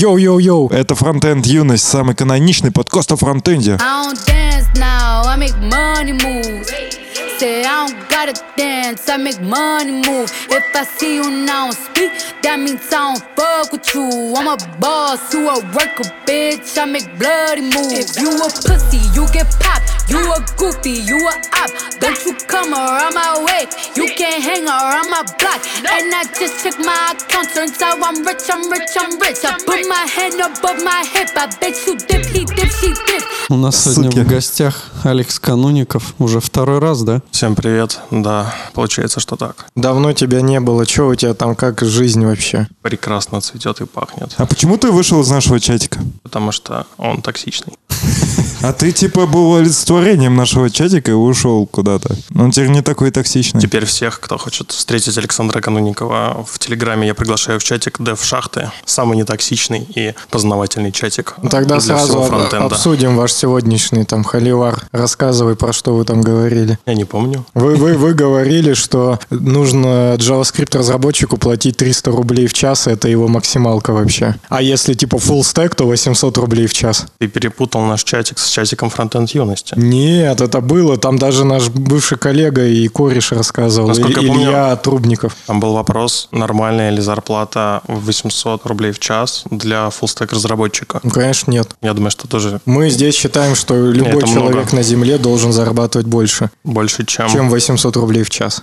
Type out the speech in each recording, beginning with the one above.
Йоу-йоу-йоу. Это Фронтенд Юность, самый каноничный подкаст о фронтенде. I don't dance now, I make money move. Say I don't gotta dance, I make money move. If I see you now speak, that means I don't fuck with you. I'm a boss, you a worker, bitch. I make bloody moves. If you a pussy, you get popped. You a goofy, you a op. Don't you come around my way. You can't hang around my block. And I just check my account. Turns out I'm rich, I'm rich, I'm rich. I put my hand above my hip. I bet you dip, he dip, she dip. У нас сегодня Суки. в гостях Алекс Кануников. Уже второй раз, да? Всем привет. Да, получается, что так. Давно тебя не было. Че у тебя там, как жизнь вообще? Прекрасно цветет и пахнет. А почему ты вышел из нашего чатика? Потому что он токсичный. А ты типа был олицетворением нашего чатика и ушел куда-то. Он теперь не такой токсичный. Теперь всех, кто хочет встретить Александра Кануникова в Телеграме, я приглашаю в чатик Дев Шахты. Самый нетоксичный и познавательный чатик Тогда для сразу всего об- фронтенда. обсудим ваш сегодняшний там холивар. Рассказывай, про что вы там говорили. Я не помню. Вы, вы, вы говорили, что нужно JavaScript разработчику платить 300 рублей в час, это его максималка вообще. А если типа full stack, то 800 рублей в час. Ты перепутал наш чатик с чатиком фронтенд юности. Нет, это было. Там даже наш бывший коллега и кореш рассказывал. Насколько И- я помню- Илья Трубников. Там был вопрос, нормальная ли зарплата в 800 рублей в час для фуллстек разработчика. Ну, конечно, нет. Я думаю, что тоже Мы здесь считаем, что любой Это много. человек на Земле должен зарабатывать больше, больше, чем, чем 800 рублей в час.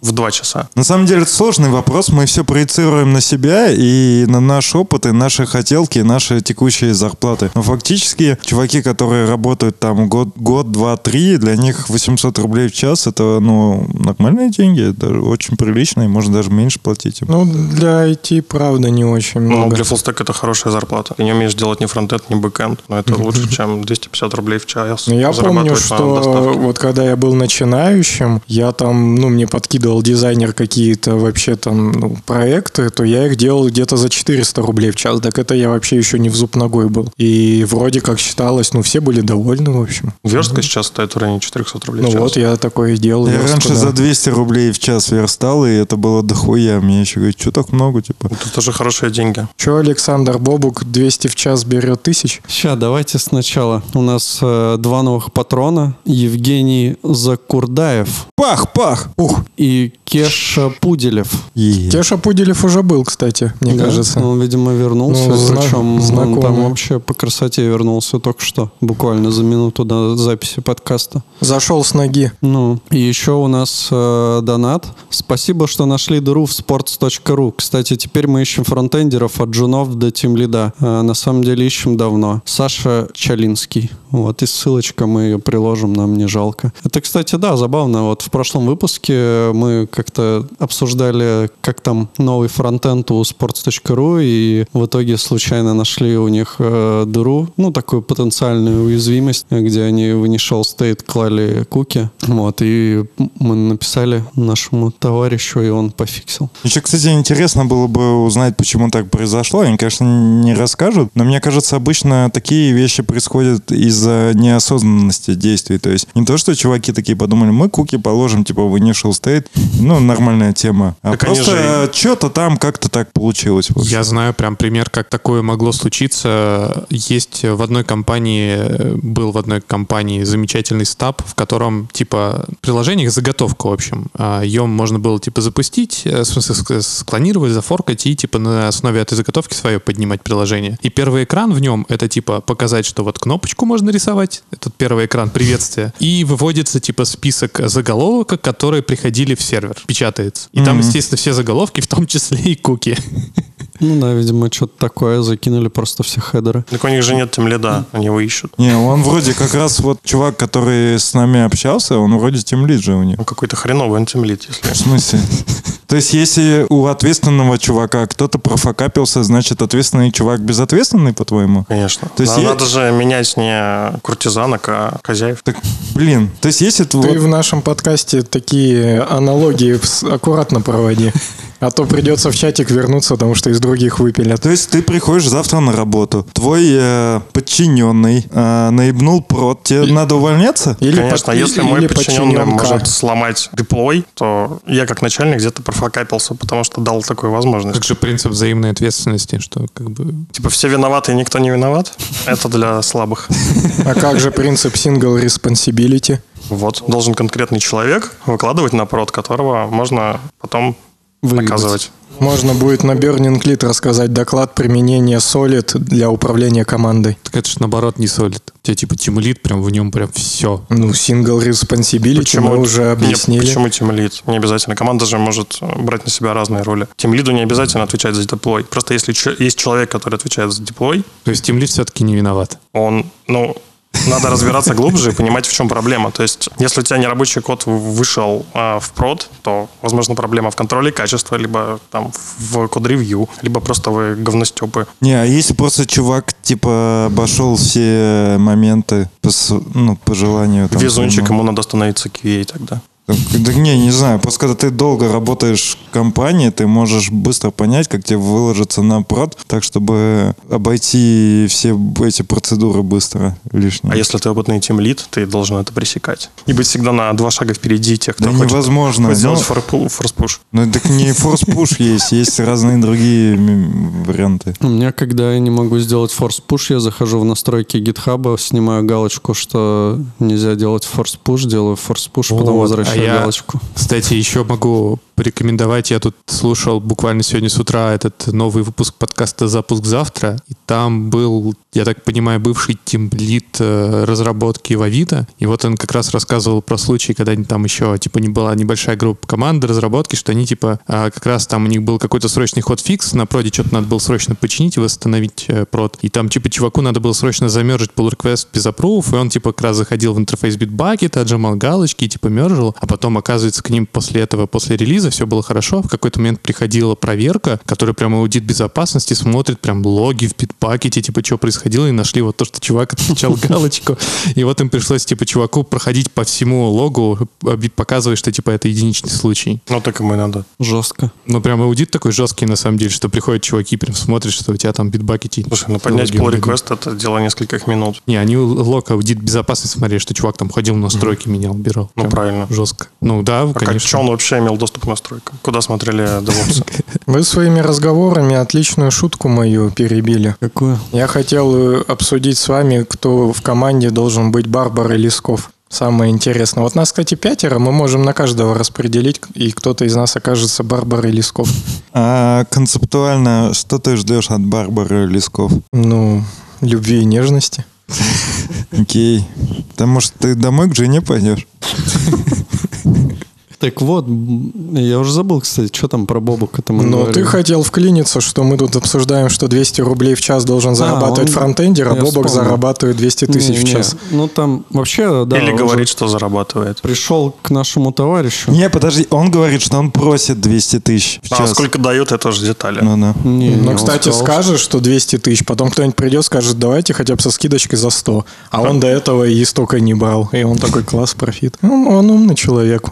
В 2 часа. На самом деле это сложный вопрос. Мы все проецируем на себя и на наш опыт, и наши хотелки, и наши текущие зарплаты. Но фактически чуваки, которые работают там год, год, два, три, для них 800 рублей в час это, ну, нормальные деньги, даже очень приличные, можно даже меньше платить им. Ну, для IT, правда, не очень Ну, много. для фуллстека это хорошая зарплата. Ты не умеешь делать ни фронтенд, ни бэкенд, но это лучше, чем 250 рублей в час. Ну, я помню, что вот когда я был начинающим, я там, ну, мне подкидывал дизайнер какие-то вообще там ну, проекты, то я их делал где-то за 400 рублей в час. Так это я вообще еще не в зуб ногой был. И вроде как считалось, ну, все были довольны, в общем. Верстка сейчас стоит в районе 400 рублей Ну в час. вот, я такое и делал. Я верстку, раньше да. за 200 рублей в час верстал, и это было дохуя. Мне еще говорят, что так много, типа. Это тоже хорошие деньги. Че, Александр Бобук 200 в час берет тысяч? Сейчас, давайте сначала. У нас э, два новых патрона. Евгений Закурдаев Пах, пах! Ух! и Кеша Пуделев. Е. Теша Пуделев уже был, кстати, мне Да? кажется. Он, видимо, вернулся. Ну, Причем он знакомый. там вообще по красоте вернулся только что. Буквально за минуту до записи подкаста. Зашел с ноги. Ну, и еще у нас э, донат. Спасибо, что нашли дыру в sports.ru. Кстати, теперь мы ищем фронтендеров от джунов до тимлида. Э, на самом деле ищем давно. Саша Чалинский. Вот, и ссылочка мы ее приложим, нам не жалко. Это, кстати, да, забавно. Вот в прошлом выпуске мы как-то обсуждали, как там новый фронтенд у sports.ru, и в итоге случайно нашли у них э, дыру, ну, такую потенциальную уязвимость, где они в initial state клали куки. Вот, и мы написали нашему товарищу, и он пофиксил. Еще, кстати, интересно было бы узнать, почему так произошло. Они, конечно, не расскажут, но мне кажется, обычно такие вещи происходят из-за неосознанности действий. То есть не то, что чуваки такие подумали, мы куки положим, типа, в initial state, ну, нормальная тема. А Так просто что-то там как-то так получилось. Я знаю прям пример, как такое могло случиться. Есть в одной компании, э, был в одной компании замечательный стаб, в котором, типа, приложение, заготовка, в общем. А, Ее можно было, типа, запустить, э, в смысле, ск- склонировать, зафоркать и, типа, на основе этой заготовки свое поднимать приложение. И первый экран в нем — это, типа, показать, что вот кнопочку можно рисовать, этот первый экран приветствия, и выводится, типа, список заголовок, которые приходили в сервер, печатается. И там, Мгм. естественно, все заголовки, в том числе и куки. Ну да, видимо, что-то такое, закинули просто все хедеры. Так у них же нет тимлида, они его ищут. Не, он вроде как раз вот чувак, который с нами общался, он вроде тимлид же у них. Он какой-то хреновый он тимлид, если... В смысле? То есть, если у ответственного чувака кто-то профокапился, значит, ответственный чувак безответственный, по-твоему? Конечно. То есть я- Надо же менять не куртизанок, а хозяев. Так, блин, то есть, если Ты вот... в нашем подкасте такие аналогии аккуратно проводи. А то придется в чатик вернуться, потому что из других выпилят. То есть ты приходишь завтра на работу, твой э, подчиненный э, наебнул прод, тебе надо увольняться? Или Конечно, под- если или мой подчиненный подчиненка. может сломать деплой, то я как начальник где-то профокапился, потому что дал такую возможность. Как же принцип взаимной ответственности, что как бы... Типа все виноваты и никто не виноват? Это для слабых. А как же принцип single responsibility? Вот. Должен конкретный человек выкладывать на прод, которого можно потом Выебать. наказывать. Можно будет на Burning Lit рассказать доклад применения Solid для управления командой. Так это ж наоборот не солид. У тебя типа тимлит, прям в нем прям все. Ну, single responsibility мы уже объяснили. почему тимлид? Не обязательно. Команда же может э, брать на себя разные роли. Тимлиду не обязательно отвечать за деплой. Просто если чё- есть человек, который отвечает за деплой, То есть тимлит все-таки не виноват. он, ну, надо разбираться глубже и понимать, в чем проблема. То есть, если у тебя нерабочий код вышел а, в прод, то, возможно, проблема в контроле качества, либо там в код-ревью, либо просто вы говностепы. Не, а если просто чувак, типа, обошел все моменты по, ну, по желанию. там, Везунчик, ему надо становиться QA тогда. Да не, не знаю. Просто когда ты долго работаешь в компании, ты можешь быстро понять, как тебе выложиться на прод, так, чтобы обойти все эти процедуры быстро лишние. А если ты опытный тимлид, ты должен это пресекать. И быть всегда на два шага впереди тех, кто Да хочет, невозможно. хочет сделать Ну, форпу- форс-пуш. Ну, так не форс-пуш есть, есть разные другие варианты. У меня, когда я не могу сделать форс-пуш, я захожу в настройки гитхаба, снимаю галочку, что нельзя делать форс-пуш, делаю форс-пуш, потом Вот. А я- галочку. Кстати, еще могу порекомендовать. Я тут слушал буквально сегодня с утра этот новый выпуск подкаста «Запуск завтра». И там был, я так понимаю, бывший тимлит э, разработки в Авито. И вот он как раз рассказывал про случай, когда там еще, типа, не была небольшая группа команды разработки, что они, типа, а, как раз там у них был какой-то срочный ход фикс, на проде что-то надо было срочно починить и восстановить э, прод. И там, типа, чуваку надо было срочно замержить pull request без approve, и он, типа, как раз заходил в интерфейс Bitbucket, отжимал галочки типа, мержил, а потом, оказывается, к ним после этого, после релиза все было хорошо. В какой-то момент приходила проверка, которая прям аудит безопасности смотрит прям логи в Bitbucket, типа, что происходило, и нашли вот то, что чувак отмечал галочку. И вот им пришлось, типа, чуваку проходить по всему логу, показывая, что, типа, это единичный случай. Ну, так ему и надо. Жестко. Ну, прям аудит такой жесткий, на самом деле, что приходят чуваки, прям смотрят, что у тебя там битбакете. Слушай, ну поднять pull request это дело нескольких минут. Не, они лог аудит безопасности смотрели, что чувак там ходил, настройки менял, убирал. Ну, правильно. Жестко. Ну, да, А как, конечно. что он вообще имел доступ к настройкам? Куда смотрели DevOps? Вы своими разговорами отличную шутку мою перебили. Какую? Я хотел э, обсудить с вами, кто в команде должен быть Барбара и Лесков. Самое интересное. Вот нас, кстати, пятеро, мы можем на каждого распределить, и кто-то из нас окажется Барбарой Лесков. А концептуально, что ты ждешь от Барбары Лесков? Ну, любви и нежности. Окей. Потому что ты домой к жене пойдешь? Так вот, я уже забыл, кстати, что там про Бобука там Но ты хотел вклиниться, что мы тут обсуждаем, что 200 рублей в час должен зарабатывать он- фронтендер, а я Бобок вспомнил. зарабатывает 200 тысяч в час. Ну там вообще, да. Или он говорит, что зарабатывает. Пришел к нашему товарищу. Не, подожди, он говорит, что он просит 200 тысяч в А час. сколько дают, это же детали. Ну, да. Не, не, Но, он кстати, сказал, скажешь, что 200 тысяч, потом кто-нибудь придет, скажет, давайте хотя бы со скидочкой за 100. А он до этого и столько не брал. И он такой, класс, профит. Ну, он умный человек.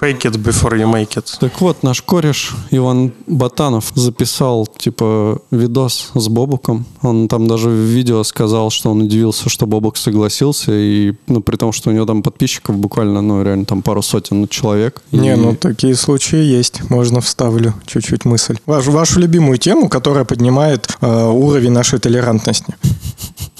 Fake it before you make it. Так вот, наш кореш Иван Батанов записал, типа, видос с Бобуком. Он там даже в видео сказал, что он удивился, что Бобук согласился, и, ну, при том, что у него там подписчиков буквально, ну, реально там пару сотен человек. Не, И- ну такие случаи есть. Можно вставлю чуть-чуть мысль. Вашу, вашу любимую тему, которая поднимает э, уровень нашей толерантности.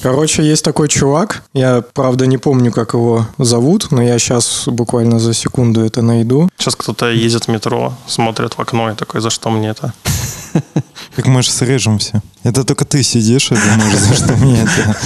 Короче, есть такой чувак. Я, правда, не помню, как его зовут, но я сейчас буквально за секунду это найду. Сейчас кто-то едет в метро, смотрит в окно и такой, за что мне это? Как мы же срежем все. Это только ты сидишь и думаешь, за что мне это.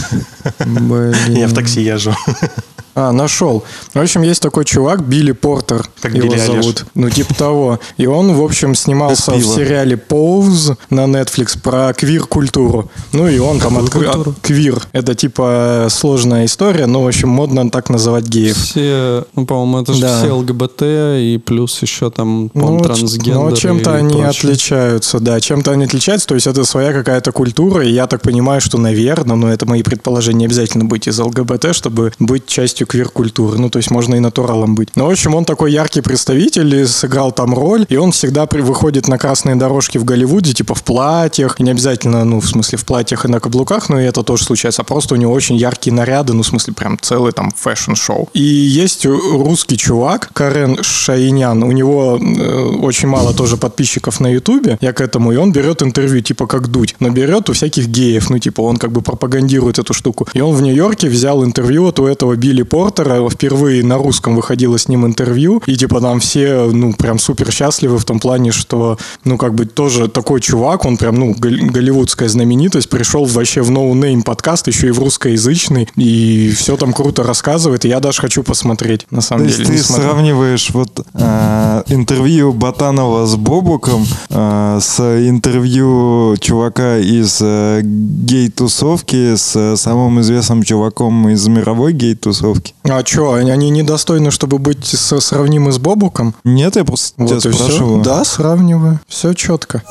Блин. Я в такси езжу. А, нашел. В общем, есть такой чувак, Билли Портер, Как его Билли зовут. Ну, типа того. И он, в общем, снимался в сериале Pose на Netflix про квир-культуру. Ну, и он там открыл... Квир. Это, типа, сложная история, но, в общем, модно так называть геев. Все, ну, по-моему, это же Да. все ЛГБТ и плюс еще там, Ну, по-моему, трансгендеры но чем-то и они прочее. отличаются, да, чем-то они отличаются, то есть это своя какая-то культура, и я так понимаю, что, наверное, но это мои предположения, не обязательно быть из ЛГБТ, чтобы быть частью частью квир-культуры. Ну, то есть можно и натуралом быть. Но, в общем, он такой яркий представитель и сыграл там роль. И он всегда при, выходит на красные дорожки в Голливуде, типа в платьях. И не обязательно, ну, в смысле, в платьях и на каблуках, но и это тоже случается. А просто у него очень яркие наряды, ну, в смысле, прям целый там fashion-шоу. И есть русский чувак, Карен Шайнян. У него э, очень мало тоже подписчиков на Ютубе. Я к этому. И он берет интервью, типа как Дудь. Но берет у всяких геев. Ну, типа, он как бы пропагандирует эту штуку. И он в Нью-Йорке взял интервью вот у этого Билли Портера. Впервые на русском выходило с ним интервью. И типа там все, ну, прям супер счастливы в том плане, что, ну, как бы тоже такой чувак, он прям, ну, голливудская знаменитость, пришел вообще в No Name подкаст, еще и в русскоязычный, и все там круто рассказывает, и я даже хочу посмотреть, на самом То деле. есть ты сравниваешь вот э, интервью Батанова с Бобуком э, с интервью чувака из э, гей-тусовки с э, самым известным чуваком из мировой гей-тусовки. А что, они, недостойны, чтобы быть со, сравнимы с Бобуком? Нет, я просто Вот тебя и все. спрашиваю. Да, сравниваю. Все четко.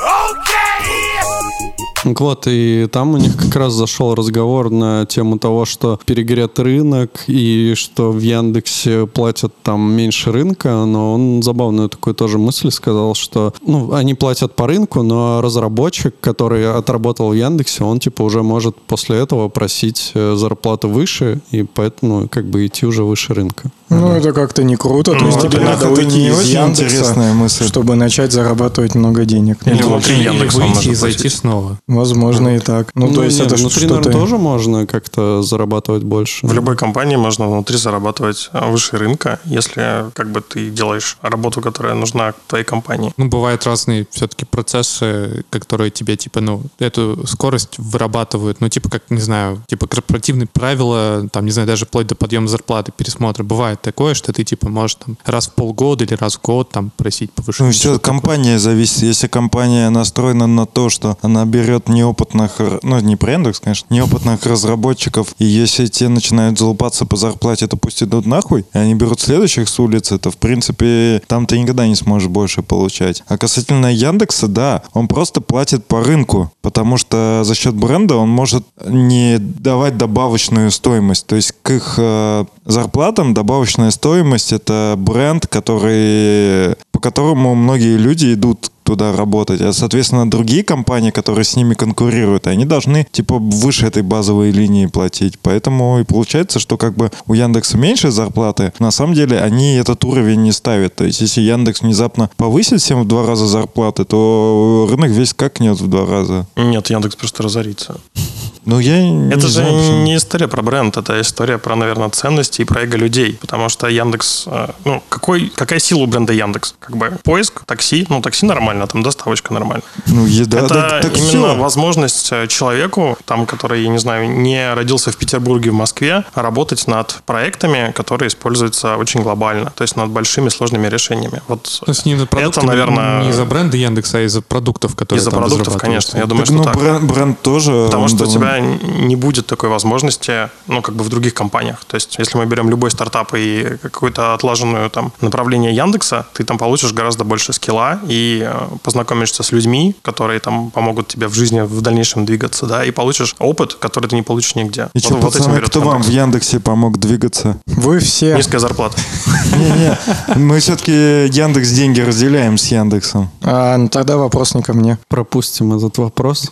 Так Вот, и там у них как раз зашел разговор на тему того, что перегрет рынок и что в Яндексе платят там меньше рынка, но он забавную такую тоже мысль сказал, что ну, они платят по рынку, но разработчик, который отработал в Яндексе, он типа уже может после этого просить э, зарплату выше и поэтому как бы идти уже выше рынка. Ну, это как-то не круто. То Ну, есть тебе надо уйти не из очень Яндекса, интересная мысль. чтобы начать зарабатывать много денег. Или Ну, внутри Или Яндекса выйти и зайти снова. Возможно и так. Ну, то есть нет, это внутри, что-то... наверное, тоже можно как-то зарабатывать больше. В любой компании можно внутри зарабатывать а, выше рынка, если как бы ты делаешь работу, которая нужна твоей компании. Ну, бывают разные все-таки процессы, которые тебе, типа, ну, эту скорость вырабатывают, ну, типа, как, не знаю, типа, корпоративные правила, там, не знаю, даже вплоть до подъема зарплаты, пересмотра. Бывает такое, что ты, типа, можешь там раз в полгода или раз в год там просить Ну, повышение. все от Что-то такое. зависит. Если компания настроена на то, что она берет неопытных, ну, не про Яндекс, конечно, неопытных разработчиков, и если те начинают залупаться по зарплате, то пусть идут нахуй, и они берут следующих с улицы, то, в принципе, там ты никогда не сможешь больше получать. А касательно Яндекса, да, он просто платит по рынку, потому что за счет бренда он может не давать добавочную стоимость. То есть к их э, зарплатам добавочная стоимость это бренд, который по которому многие люди идут туда работать. А, соответственно, другие компании, которые с ними конкурируют, они должны, типа, выше этой базовой линии платить. Поэтому и получается, что как бы у Яндекса меньше зарплаты, на самом деле они этот уровень не ставят. То есть, если Яндекс внезапно повысит всем в два раза зарплаты, то рынок весь какнет в два раза. Нет, Яндекс просто разорится. Ну, я не Это же знаю, не история про бренд, это история про, наверное, ценности и про эго людей. Потому что Яндекс, э, ну, какой, какая сила у бренда Яндекс? Как бы поиск, такси, ну, такси нормально, там доставочка нормально. Ну, еда, это так, так именно всё. возможность э, человеку, там, который, я не знаю, не родился в Петербурге, в Москве, работать над проектами, которые используются очень глобально, то есть над большими сложными решениями. Вот То есть не за продукты, это, наверное, не из-за бренда Яндекса, а из-за продуктов, которые из-за там продуктов, конечно. Я думаю, Так, что ну, так. бренд, бренд тоже... Потому что у довольно- тебя не будет такой возможности, ну, как бы в других компаниях. То есть, если мы берем любой стартап и какое-то отлаженное там направление Яндекса, ты там получишь гораздо больше скилла и э, познакомишься с людьми, которые там помогут тебе в жизни в дальнейшем двигаться, да, и получишь опыт, который ты не получишь нигде. И что, пацаны, кто вам в Яндексе помог двигаться? Вы все... Низкая зарплата. Не-не, мы все-таки Яндекс деньги разделяем с Яндексом. А, ну, тогда вопрос не ко мне. Пропустим этот вопрос.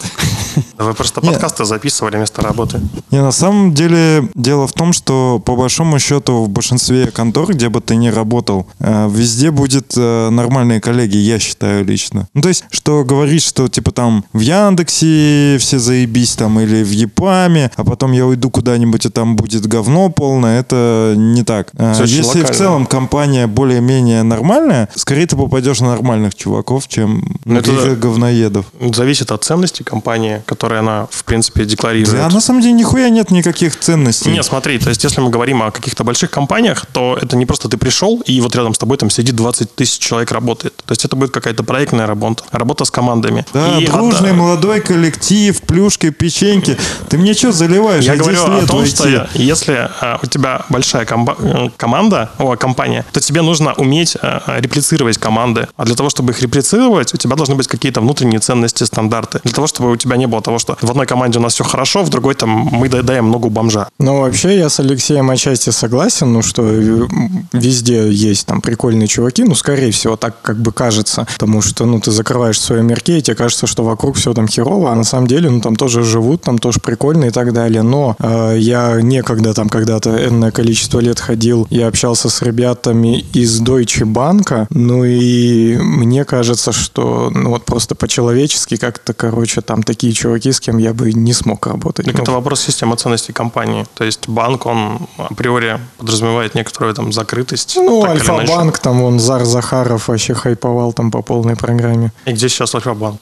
Вы просто подкасты записывали вместо работы. Не, на самом деле дело в том, что по большому счету в большинстве контор, где бы ты ни работал, э, везде будет э, нормальные коллеги, я считаю лично. Ну, то есть, что говорить, что типа там в Яндексе все заебись там или в Епаме, а потом я уйду куда-нибудь и там будет говно полное, это не так. Э, очень Если в целом компания более-менее нормальная, скорее ты попадешь на нормальных чуваков, чем Ну, на это каких-то говноедов. Зависит от ценности компании, которые она, в принципе, декларирует. Да, на самом деле нихуя нет никаких ценностей. Не, смотри, то есть если мы говорим о каких-то больших компаниях, то это не просто ты пришел, и вот рядом с тобой там сидит 20 тысяч человек работает. То есть это будет какая-то проектная работа, работа с командами. Да, И дружный от- молодой коллектив, плюшки, печеньки. Ты мне что заливаешь? Я говорю о том, войти. что если а, у тебя большая комба- э, команда, о, компания, то тебе нужно уметь реплицировать команды. А для того, чтобы их реплицировать, у тебя должны быть какие-то внутренние ценности, стандарты. Для того, чтобы у тебя не было того, что в одной команде у нас все хорошо, в другой там мы доедаем много бомжа. Ну, вообще, я с Алексеем отчасти согласен, ну, что э, везде есть там прикольные чуваки, ну, скорее всего, так как бы кажется, потому что, ну, ты закрываешь свое мерке, и тебе кажется, что вокруг все там херово, а на самом деле, ну, там тоже живут, там тоже прикольно и так далее, но э, я некогда там когда-то энное количество лет ходил и общался с ребятами из Deutsche Bank, ну, и мне кажется, что, ну, вот просто по-человечески как-то, короче, там такие с кем я бы не смог работать. Так Ну, это вопрос системы ценностей компании. То есть банк, он априори подразумевает некоторую там закрытость. Ну. Альфа-банк, там вон Зар Захаров вообще хайповал там по полной программе. И где сейчас Альфа-банк?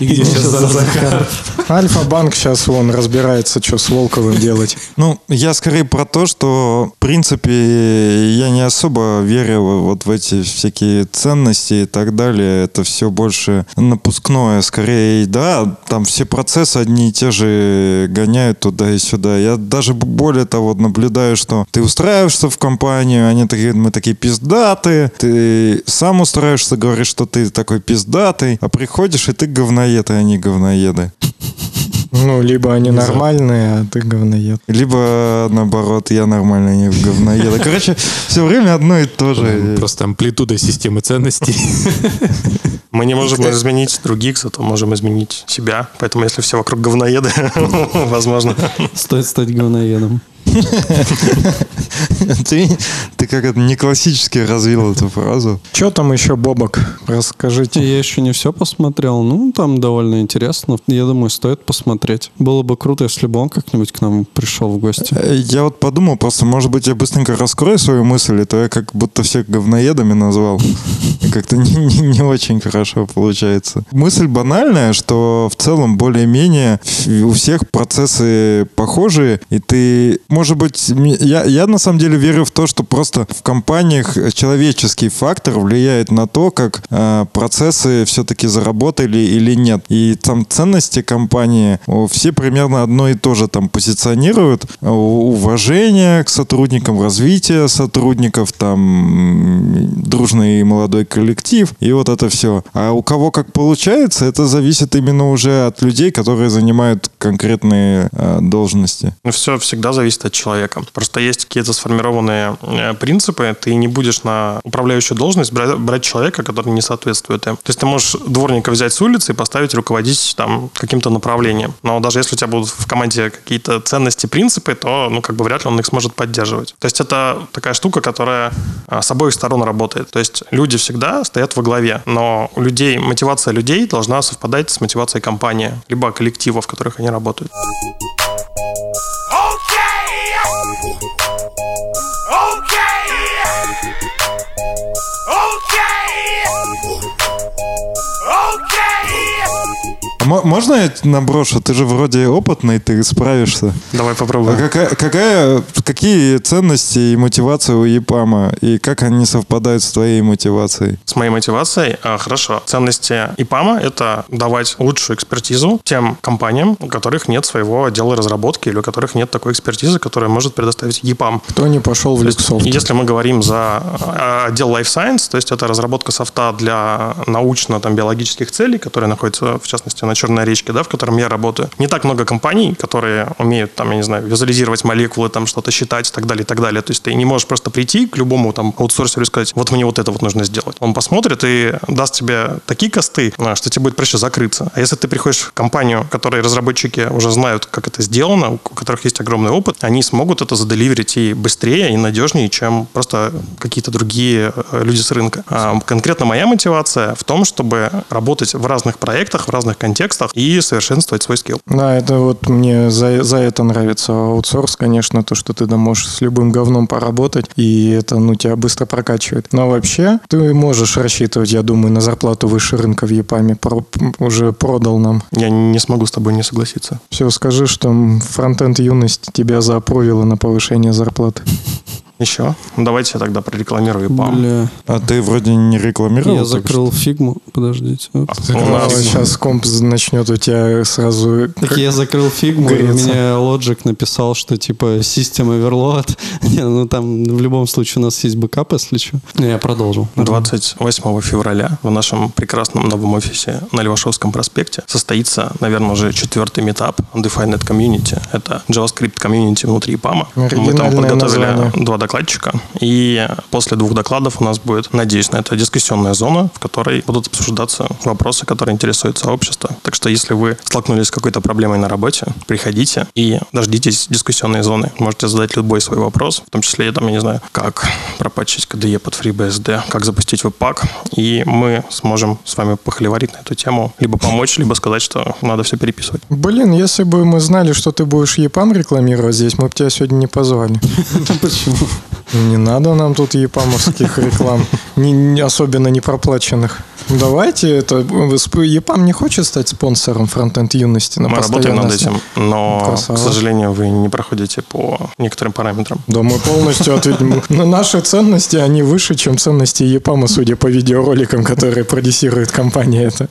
Альфа-банк сейчас вон разбирается, что с Волковым делать. Ну, я скорее про то, что, в принципе, я не особо верю вот в эти всякие ценности и так далее. Это все больше напускное. Скорее, да, там все процессы одни и те же гоняют туда и сюда. Я даже более того наблюдаю, что ты устраиваешься в компанию, они такие, мы такие пиздатые. Ты сам устраиваешься, говоришь, что ты такой пиздатый, а приходишь, и ты говноед, и они говноеды. Ну, либо они нормальные, а ты говноед. Либо наоборот, я нормально не говноеда. Короче, все время одно и то же. Просто амплитуда системы ценностей. Мы не можем изменить других, зато можем изменить себя. Поэтому если все вокруг говноеды, возможно. Стоит стать говноедом. Ты, ты как это не классически развил эту фразу. Что там еще, Бобок? Расскажите. Я еще не все посмотрел. Ну, там довольно интересно. Я думаю, стоит посмотреть. Было бы круто, если бы он как-нибудь к нам пришел в гости. Э, Я вот подумал, просто, может быть, я быстренько раскрою свою мысль, и то я как будто всех говноедами назвал. Как-то не, не- не очень хорошо получается. Мысль банальная, что в целом более-менее у всех процессы похожие, и ты, может быть, я, я на самом деле верю в то, что просто в компаниях человеческий фактор влияет на то, как э, процессы все-таки заработали или нет. И там ценности компании все примерно одно и то же там позиционируют. О, Уважение к сотрудникам, развитие сотрудников, там дружный молодой коллектив и вот это все. А у кого как получается, это зависит именно уже от людей, которые занимают конкретные э, должности. Ну, все всегда зависит от человека. Просто есть какие-то сформированные э, принципы. Ты не будешь на управляющую должность брать, брать человека, который не соответствует им. То есть ты можешь дворника взять с улицы и поставить руководить там каким-то направлением. Но даже если у тебя будут в команде какие-то ценности, принципы, то, ну, как бы вряд ли он их сможет поддерживать. То есть это такая штука, которая а, с обоих сторон работает. То есть люди всегда стоят во главе, но у людей, мотивация людей должна совпадать с мотивацией компании, либо коллектива, в которых они работают. А можно я наброшу? Ты же вроде опытный, ты справишься. Давай А попробуем. какая, какая, какие ценности и мотивация у ЕПАМа? И как они совпадают с твоей мотивацией? С моей мотивацией, а, хорошо. Ценности ИПАМа – это давать лучшую экспертизу тем компаниям, у которых нет своего отдела разработки или у которых нет такой экспертизы, которая может предоставить ЕПАМ. Кто не пошел в Люксофт? Если мы говорим за а, отдел Life Science, то есть это разработка софта для научно-биологических целей, которые находятся, в частности, на Черной речке, да, в котором я работаю. Не так много компаний, которые умеют, там, я не знаю, визуализировать молекулы, там, что-то считать и так далее, и так далее. То есть ты не можешь просто прийти к любому там аутсорсеру и сказать, вот мне вот это вот нужно сделать. Он посмотрит и даст тебе такие косты, а, что тебе будет проще закрыться. А если ты приходишь в компанию, в которой разработчики уже знают, как это сделано, у которых есть огромный опыт, они смогут это заделиверить и быстрее, и надежнее, чем просто какие-то другие э, люди с рынка. А конкретно моя мотивация в том, чтобы работать в разных проектах, в разных контекстах, текстах и совершенствовать свой скилл. Да, это вот мне за, за это нравится аутсорс, конечно, то, что ты да можешь с любым говном поработать, и это, ну, тебя быстро прокачивает. Но вообще, ты можешь рассчитывать, я думаю, на зарплату выше рынка в ЕПАМе. Про, уже продал нам. Я не смогу с тобой не согласиться. Все, скажи, что фронтенд юность тебя заапровила на повышение зарплаты. Еще? Ну, давайте я тогда прорекламирую ПАМ. Бля, А ты вроде не рекламировал? я закрыл фигму. Подождите. Оп. У нас Сейчас комп начнет у тебя сразу... Так я закрыл фигму, и Греться. мне Logic написал, что типа System Overload. Не, ну там в любом случае у нас есть бэкап, если что. Не, я продолжил. 28 февраля в нашем прекрасном новом офисе на Левашовском проспекте состоится, наверное, уже четвертый митап Undefined Community. Это JavaScript комьюнити внутри EPAM а. Мы там подготовили название. два докладчика. И после двух докладов у нас будет, надеюсь, на это дискуссионная зона, в которой будут обсуждаться вопросы, которые интересуют сообщество. Так что если вы столкнулись с какой-то проблемой на работе, приходите и дождитесь дискуссионной зоны. Можете задать любой свой вопрос, в том числе, там, я не знаю, как пропатчить KDE под FreeBSD, как запустить веб-пак, и мы сможем с вами похоливарить на эту тему, либо помочь, либо сказать, что надо все переписывать. Блин, если бы мы знали, что ты будешь ЕПАМ рекламировать здесь, мы бы тебя сегодня не позвали. Почему? Не надо нам тут епамовских реклам, не- особенно не проплаченных. Давайте это... ЕПАМ не хочет стать спонсором фронтенд юности на мы работаем над этим, но, Красава. к сожалению, вы не проходите по некоторым параметрам. Да, мы полностью ответим. Но наши ценности, они выше, чем ценности ЕПАМа, судя по видеороликам, которые продюсирует компания эта.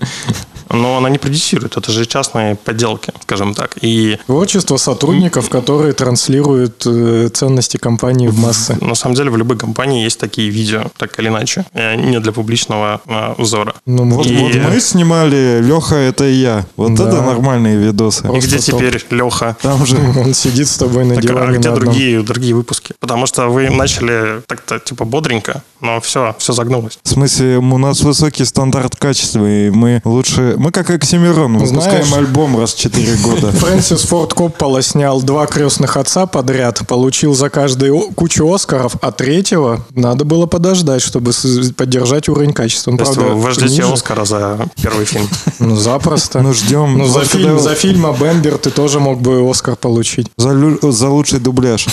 Но она не продюсирует, это же частные подделки, скажем так. И Творчество сотрудников, которые транслируют э, ценности компании в массы. на самом деле в любой компании есть такие видео, так или иначе, э, не для публичного э, взора. Ну, Вот, И- вот мы снимали Леха, это и я. Вот Да. это нормальные видосы. И где теперь Леха? Там же Он сидит с тобой на Так, а диване где на одном. другие, другие выпуски? Потому что вы начали так-то типа бодренько, но все, все загнулось. В смысле, у нас высокий стандарт качества, и мы лучше... Мы как Оксимирон, выпускаем Знаешь- альбом раз в 4 года. Фрэнсис Форд Коппола снял два крестных отца подряд, получил за каждый кучу Оскаров, а третьего надо было подождать, чтобы поддержать уровень качества. Он, То есть правда, вы ждете ниже. Оскара за первый фильм. Ну, запросто. Ну, ждем. Ну, за фильм, за фильм о Бэмбер ты тоже мог бы Оскар получить. За, лю- за лучший дубляж.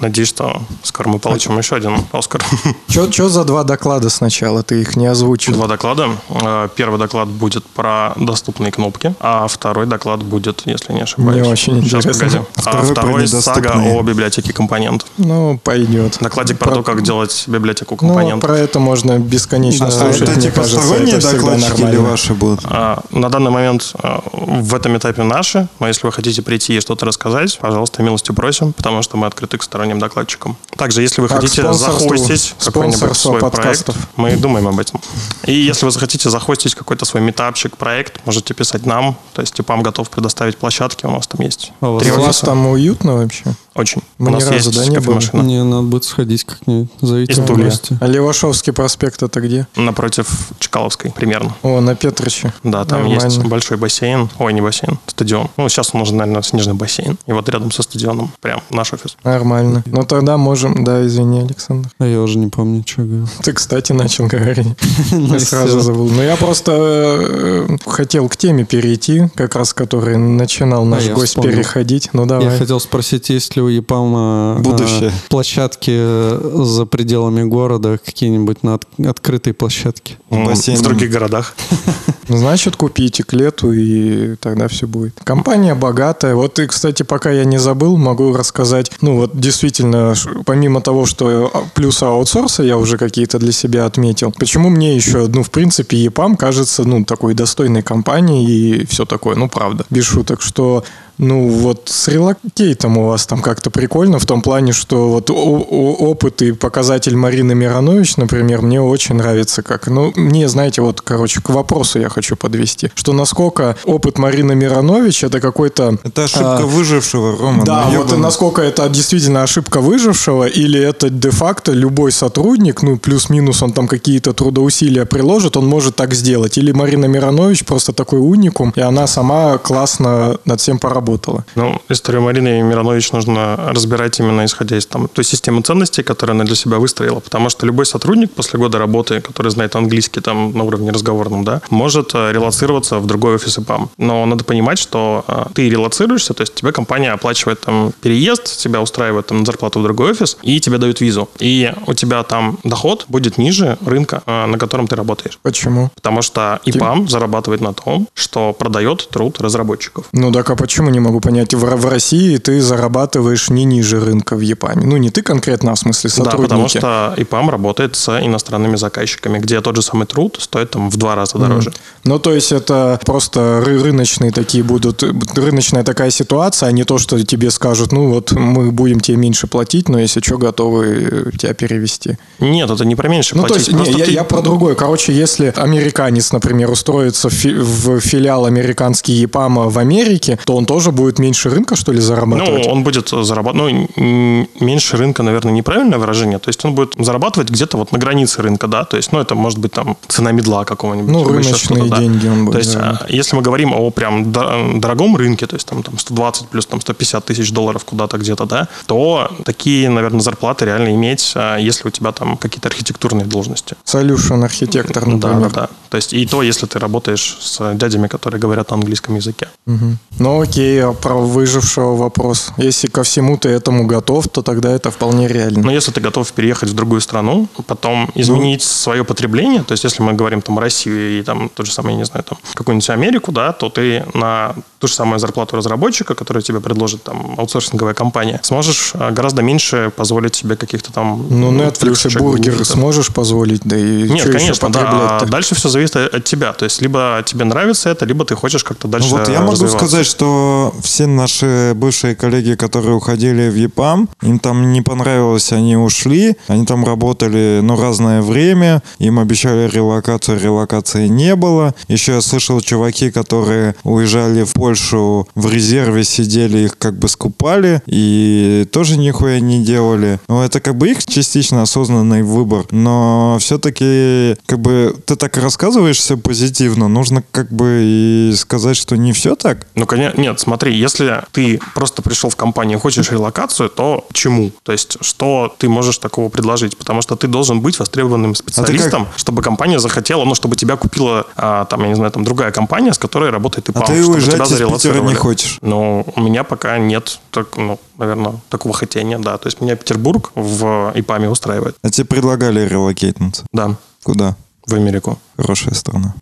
Надеюсь, что скоро мы получим еще один Оскар. Че за два доклада сначала? Ты их не озвучил. Два доклада. Э, Первый доклад будет про доступные кнопки, а второй доклад будет, если не ошибаюсь. Мне очень Сейчас, интересно. погоди. А Второй про второй сага о библиотеке компонентов. Ну, пойдет. Докладик про то, как делать библиотеку Ну, компонентов. про это можно бесконечно А слушать, это мне типа кажется, сторонние это докладчики или ваши будут? А, На данный момент а, в этом этапе наши, но если вы хотите прийти и что-то рассказать, пожалуйста, милостью просим, потому что мы открыты к сторонним докладчикам. Также, если вы А к хотите захостить какой-нибудь свой подкастов? проект, мы думаем об этом. И если вы захотите захостить какой-то свой метапчик, проект, можете писать нам, то есть ТИПАМ готов предоставить площадки, у нас там есть. А у вас там уютно вообще? Очень. Мы у нас ни разу, есть да, не кофемашина. Мне надо будет сходить как-нибудь. Зовите Из в Тулья. гости. А Левашовский проспект это где? Напротив Чкаловской примерно. О, на Петриче. Да, там Нормально. есть большой бассейн. Ой, не бассейн, стадион. Ну, сейчас он уже, наверное, снежный бассейн. И вот рядом со стадионом прям наш офис. Нормально. Ну тогда можем... Да, извини, Александр. А я уже не помню, что говорил. Ты, кстати, начал говорить. Ну, Я сразу забыл. Но я просто э, хотел к теме перейти, как раз который начинал наш А, я гость переходить. Ну Я давай. хотел спросить, есть ли у ЕПАМа э, Будущее. площадки э, за пределами города, какие-нибудь на от- открытой площадке? М, бассейном. В других городах. Значит, купите к лету, и тогда все будет. Компания богатая. Вот и, кстати, пока я не забыл, могу рассказать. Ну, вот действительно, помимо того, что а, плюсы аутсорса я уже какие-то для себя отметил, почему мне еще, ну, в принципе, EPAM кажется, ну, такой достойной компанией и все такое. Ну, правда. Без шуток, что ну, вот с релокейтом у вас там как-то прикольно в том плане, что вот опыт и показатель Марины Миронович, например, мне очень нравится как. Ну, мне, знаете, вот, короче, к вопросу я хочу подвести, что насколько опыт Марины Миронович это какой-то... Это ошибка а, выжившего, Рома. Да, ну, вот и насколько это действительно ошибка выжившего, или это де-факто любой сотрудник, ну, плюс-минус он там какие-то трудоусилия приложит, он может так сделать. Или Марина Миронович просто такой уникум, и она сама классно над всем поработала. Работало. Ну, историю Марины Миронович нужно разбирать именно исходя из там, той системы ценностей, которую она для себя выстроила. Потому что любой сотрудник после года работы, который знает английский там на уровне разговорном, да, может э, релацироваться в другой офис ИПАМ. Но надо понимать, что э, ты релацируешься, то есть тебе компания оплачивает там переезд, тебя устраивает там на зарплату в другой офис, и тебе дают визу. И у тебя там доход будет ниже рынка, э, на котором ты работаешь. Почему? Потому что ИПАМ зарабатывает на том, что продает труд разработчиков. Ну так а почему не могу понять? В, в России ты зарабатываешь не ниже рынка в ЕПАМе. Ну не ты конкретно, а в смысле сотрудники. Да, потому что ИПАМ работает с иностранными заказчиками, где тот же самый труд стоит там в два раза дороже. Mm. Ну то есть это просто ры- рыночные такие будут, рыночная такая ситуация, а не то, что тебе скажут, ну вот мы будем тебе меньше платить, но если что, готовы тебя перевести. Нет, это не про меньше Ну, платить. то есть, не, я, ты- я про другое. Короче, если американец, например, устроится в филиал американский ЕПАМа в Америке, то он тоже будет меньше рынка, что ли, Ну, зарабатывать? он будет зарабатывать, ну, меньше рынка, наверное, неправильное выражение. То есть он будет зарабатывать где-то вот на границе рынка, да. То есть, ну, это может быть там цена медла какого-нибудь. Ну, рыночные да. деньги он будет То есть, зарабатывать. а, если мы говорим о прям дор- дорогом рынке, то есть там, там 120 плюс там 150 тысяч долларов куда-то где-то, да, то такие, наверное, зарплаты реально иметь, а, если у тебя там какие-то архитектурные должности. Solution архитектор, Да, да, например. да. То есть и то, если ты работаешь с дядями, которые говорят на английском языке. Мгм. Ну окей, а про выжившего вопрос. Если ко всему ты этому готов, то тогда это вполне реально. Но если ты готов переехать в другую страну, потом изменить свое потребление, то есть если мы говорим там Россию и там тот же самый, я не знаю, там какую-нибудь Америку, да, то ты на ту же самую зарплату разработчика, которую тебе предложит там аутсорсинговая компания, сможешь а, гораздо меньше позволить себе каких-то там Ну, Netflix и бургер сможешь позволить, да и Нет, что еще конечно, да. А Дальше все зависит от тебя. То есть, либо тебе нравится это, либо ты хочешь как-то дальше Ну вот я могу сказать, что все наши бывшие коллеги, которые уходили в ЕПАМ, им там не понравилось, они ушли, они там работали, ну, разное время, им обещали релокацию, релокации не было. Еще я слышал чуваки, которые уезжали в Польшу в резерве, сидели, их как бы скупали, и тоже нихуя не делали. Ну, это как бы их частично осознанный выбор, но все-таки как бы ты так рассказываешь все позитивно, нужно как бы и сказать, что не все так. Ну, конечно, нет, смотри, если ты просто пришел в компанию и хочешь релокацию, то чему? То есть, что ты можешь такого предложить? Потому что ты должен быть востребованным специалистом, чтобы компания захотела, ну, чтобы тебя купила, а, там, я не знаю, там, другая компания, с которой работает ИПАМ, А ты чтобы тебя зарелоцировали. не хочешь? Ну, у меня пока нет, так, ну, наверное, такого хотения, да. То есть, меня Петербург в ИПАМе устраивает. А тебе предлагали релокейтнуться. Да, Куда? в Америку. Хорошая страна.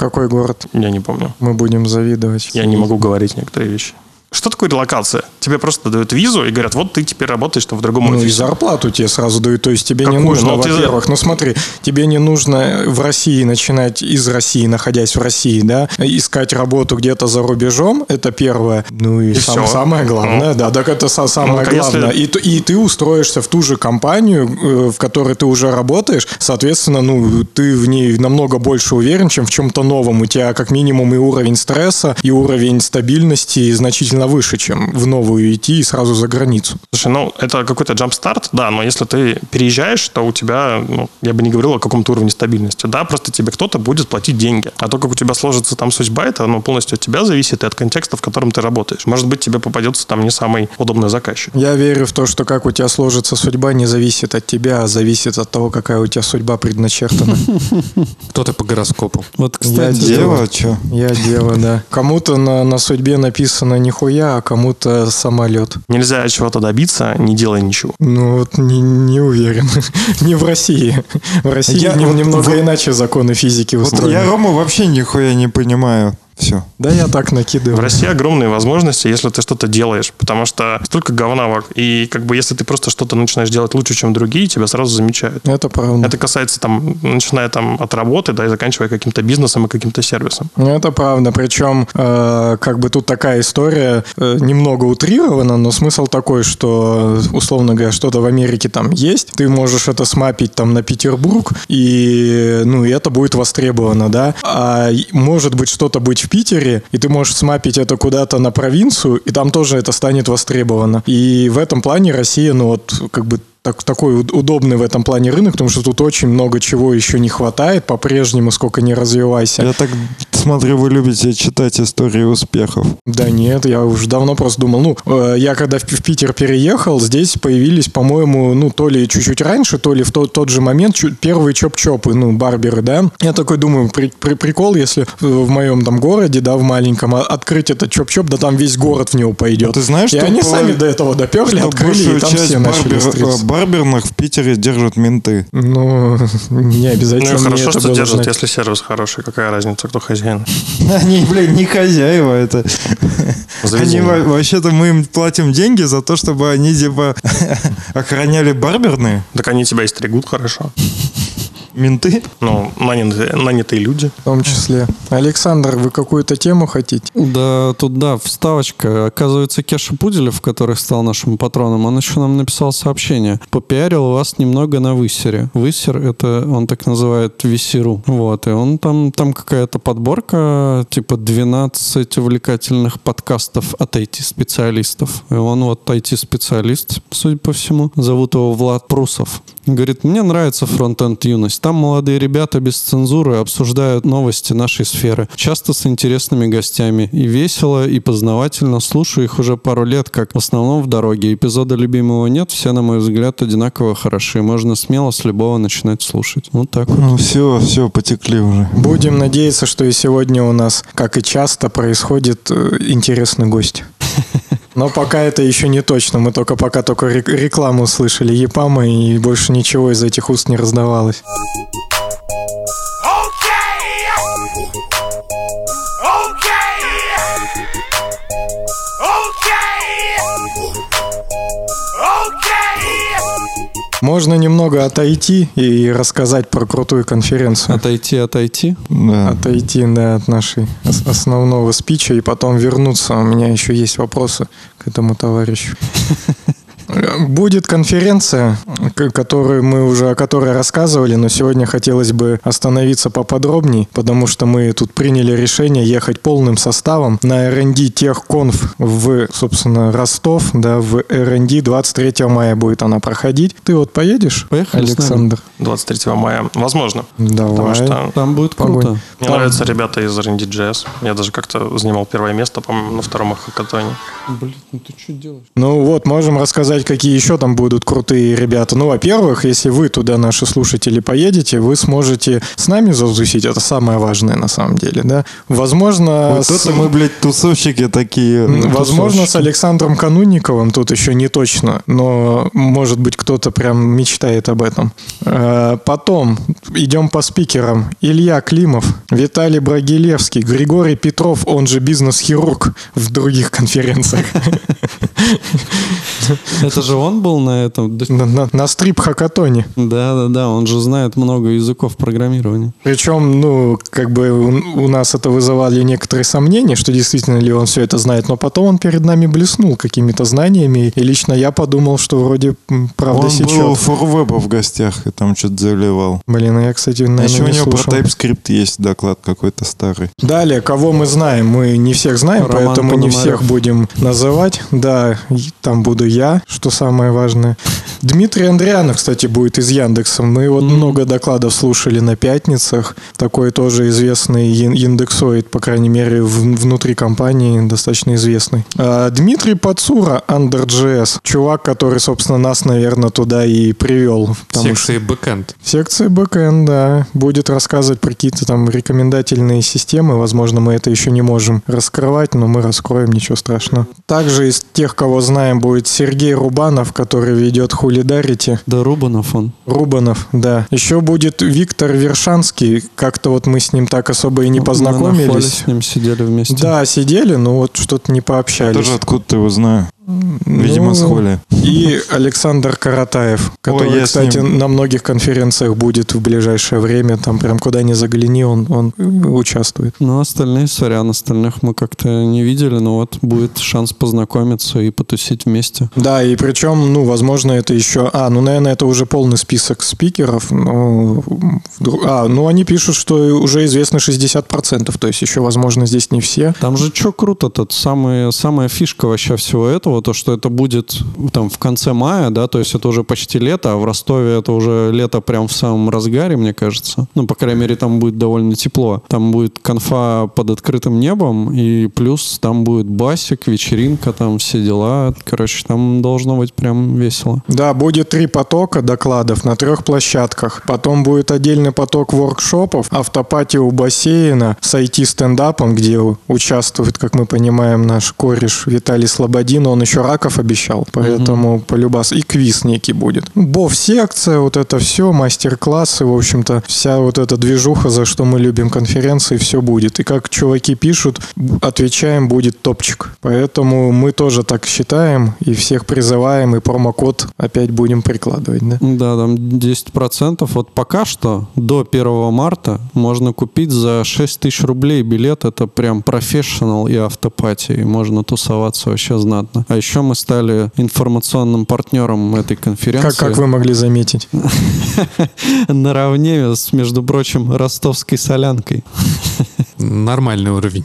Какой город Я не помню. мы будем завидовать? Я не могу говорить некоторые вещи. Что такое релокация? Тебе просто дают визу и говорят, вот ты теперь работаешь в другом Ну и офисе. зарплату тебе сразу дают. То есть тебе не Какую? нужно, Ну, ты- во-первых, ну смотри, тебе не нужно в России начинать из России, находясь в России, да, искать работу где-то за рубежом. Это первое. Ну и, И сам- самое главное, да, так это са- самое если- главное. И, т- и ты устроишься в ту же компанию, э, в которой ты уже работаешь, соответственно, ну ты в ней намного больше уверен, чем в чем-то новом. У тебя как минимум и уровень стресса, и уровень стабильности значительно выше, чем в новую идти и сразу за границу. Слушай, ну, это какой-то джамп-старт, да, но если ты переезжаешь, то у тебя, ну, я бы не говорил о каком-то уровне стабильности, да, просто тебе кто-то будет платить деньги. А то, как у тебя сложится там судьба, это, ну, полностью от тебя зависит и от контекста, в котором ты работаешь. Может быть, тебе попадется там не самый удобный заказчик. Я верю в то, что как у тебя сложится судьба, не зависит от тебя, а зависит от того, какая у тебя судьба предначертана. Кто ты по гороскопу? Вот, Я кстати, Дева, что? Я дело, да. Кому-то на, на судьбе написано нихуя, а кому-то самолет. Нельзя чего-то добиться, не делая ничего. Ну вот не, не уверен. не в России. В России Я- нем- вот- немного вот- иначе законы физики Вот устроены. я Рому вообще нихуя не понимаю. Все. Да я так В накидываю. России огромные возможности, если ты что-то делаешь, потому что столько говна вокруг. И как бы если ты просто что-то начинаешь делать лучше, чем другие, тебя сразу замечают. Это правда. Это касается там, начиная там от работы, да, и заканчивая каким-то бизнесом и каким-то сервисом. Ну, Это правда. Причем, э, как бы тут такая история э, немного утрирована, но смысл такой, что, условно говоря, что-то в Америке там есть, ты можешь это смапить там на Петербург, и, ну, и это будет востребовано, да. А может быть что-то быть в Питере, и ты можешь смапить это куда-то на провинцию, и там тоже это станет востребовано. И в этом плане Россия, ну, вот, как бы так, такой уд- удобный в этом плане рынок, потому что тут очень много чего еще не хватает, по-прежнему сколько не развивайся. Я так смотрю, вы любите читать истории успехов. Да нет, я уже давно просто думал, ну, э, я когда в, в Питер переехал, здесь появились, по-моему, ну, то ли чуть-чуть раньше, то ли в тот, тот же момент чуть, первые чоп-чопы, ну, барберы, да. Я такой думаю, при- при- прикол, если в моем там городе, да, в маленьком, а- открыть этот чоп-чоп, да там весь город в него пойдет. А ты знаешь, и что они полов- сами до этого доперли, открыли, и там все начали э, барберных в Питере держат менты. Ну, не Ну обязательно мне хорошо, что держат, знать. если сервис хороший. Какая разница, кто хозяин? Они, блин, не хозяева это. Они вообще-то мы им платим деньги за то, чтобы они типа охраняли барберные Так они тебя и стригут хорошо. Менты. Ну, нанятые, нанятые люди. В том числе. Александр, вы какую-то тему хотите? Да, тут, да, вставочка. Оказывается, Кеша Пуделев, который стал нашим патроном, он еще нам написал сообщение. Попиарил вас немного на высере. Высер — это он так называет висеру. Вот, и он там, там какая-то подборка, типа 12 увлекательных подкастов от IT-специалистов. И он вот IT-специалист, судя по всему. Зовут его Влад Прусов. Говорит, мне нравится фронтенд юность. Там молодые ребята без цензуры обсуждают новости нашей сферы. Часто с интересными гостями. И весело, и познавательно. Слушаю их уже пару лет, как в основном в дороге. Эпизода любимого нет. Все, на мой взгляд, одинаково хороши. Можно смело с любого начинать слушать. Вот так вот. Ну все, все, потекли уже. Будем надеяться, что и сегодня у нас, как и часто, происходит э, интересный гость. Но пока это еще не точно. Мы только пока только рек- рекламу слышали Епама, и больше ничего из этих уст не раздавалось. Можно немного отойти и рассказать про крутую конференцию. Отойти, отойти. Да. Отойти, да, от нашей ос- основного спича и потом вернуться. У меня еще есть вопросы к этому товарищу. Будет конференция, которую мы уже о которой рассказывали, но сегодня хотелось бы остановиться поподробнее, потому что мы тут приняли решение ехать полным составом на R&D Техконф в, собственно, Ростов, да, в R&D 23 мая будет она проходить. Ты вот поедешь, Поехали. Александр? 23 мая. Возможно. Давай. Потому что Там будет Погонь. круто. мне Там- нравятся ребята из R&D.js. Я даже как-то занимал первое место, по-моему, на втором хакатоне. Блин, ну ты что делаешь? Ну вот, можем рассказать, какие еще там будут крутые ребята. Ну, во-первых, если вы туда, наши слушатели, поедете, вы сможете с нами затусить. Это самое важное на самом деле, да. Возможно, Вот с- это мы, блядь, тусовщики такие. Возможно, с тусовщики. Александром Канунниковым тут еще не точно, но может быть кто-то прям мечтает об этом. Э, Потом идем по спикерам. Илья Климов, Виталий Брагилевский, Григорий Петров, он же бизнес-хирург в других конференциях. Это же он был на этом? На- на- На стрип-хакатоне. да, да, он же знает много языков программирования. Причем, ну, как бы у, у нас это вызывали некоторые сомнения, что действительно ли он все это знает, но потом он перед нами блеснул какими-то знаниями, и лично я подумал, что вроде правда Он сечет. был у Форвеба в гостях и там что-то заливал. Блин, а я, кстати, А наверное, еще у не него слушал. про TypeScript есть доклад какой-то старый. Далее, кого мы знаем, мы не всех знаем, Роман поэтому не Пономарев. всех будем называть. Да, там буду я, что самое важное. Дмитрий Андрианов, кстати, будет из Яндекса. Мы вот много докладов слушали на пятницах. Такой тоже известный ин- индексоид, по крайней мере, в- внутри компании достаточно известный. А, Дмитрий Пацура, Under.js. Чувак, который, собственно, нас, наверное, туда и привел. потому что- Секции бэкэнд. секции бэкэнд, да, будет рассказывать про какие-то там рекомендательные системы. Возможно, мы это еще не можем раскрывать, но мы раскроем, ничего страшного. Также из тех, кого знаем, будет Сергей Рубанов, который ведет Juliarderity. Да, Рубанов он. Рубанов, да. Еще будет Виктор Вершанский. Как-то вот мы с ним так особо и не Мы на Holy познакомились. с ним сидели вместе. Да, сидели, но вот что-то не пообщались. Тоже откуда-то его знаю. Видимо, Ну, с Holy. И Александр Каратаев, который, с кстати, ним- на многих конференциях будет в ближайшее время. Там прям куда ни загляни, он, он участвует. Ну, остальные, сорян, остальных мы как-то не видели, но вот будет шанс познакомиться и потусить вместе. Да, и причем, ну, возможно, это еще... А, ну, наверное, это уже полный список спикеров. Но... А, ну, они пишут, что уже известно 60%. То есть еще, возможно, здесь не все. Там же что круто-то, самая, самая фишка вообще всего этого, его то, что это будет там в конце мая, да, то есть это уже почти лето, а в Ростове это уже лето прям в самом разгаре, мне кажется. Ну, по крайней мере, там будет довольно тепло. Там будет конфа под открытым небом, и плюс там будет басик, вечеринка, там все дела. Короче, там должно быть прям весело. Да, будет три потока докладов на трех площадках. Потом будет отдельный поток воркшопов, автопати у бассейна с IT-стендапом, где участвует, как мы понимаем, наш кореш Виталий Слободин. Он еще раков обещал, поэтому mm-hmm. полюбас. И квиз некий будет. Бов-секция, вот это все, мастер-классы, в общем-то, вся вот эта движуха, за что мы любим конференции, все будет. И как чуваки пишут, отвечаем, будет топчик. Поэтому мы тоже так считаем и всех призываем, и промокод опять будем прикладывать, да? Да, там 10%. Вот пока что до 1 марта можно купить за 6 тысяч рублей билет. Это прям профессионал и автопатии. Можно тусоваться вообще знатно. А еще мы стали информационным партнером этой конференции. Как, как вы могли заметить? Наравне с, между прочим, ростовской солянкой. Нормальный уровень.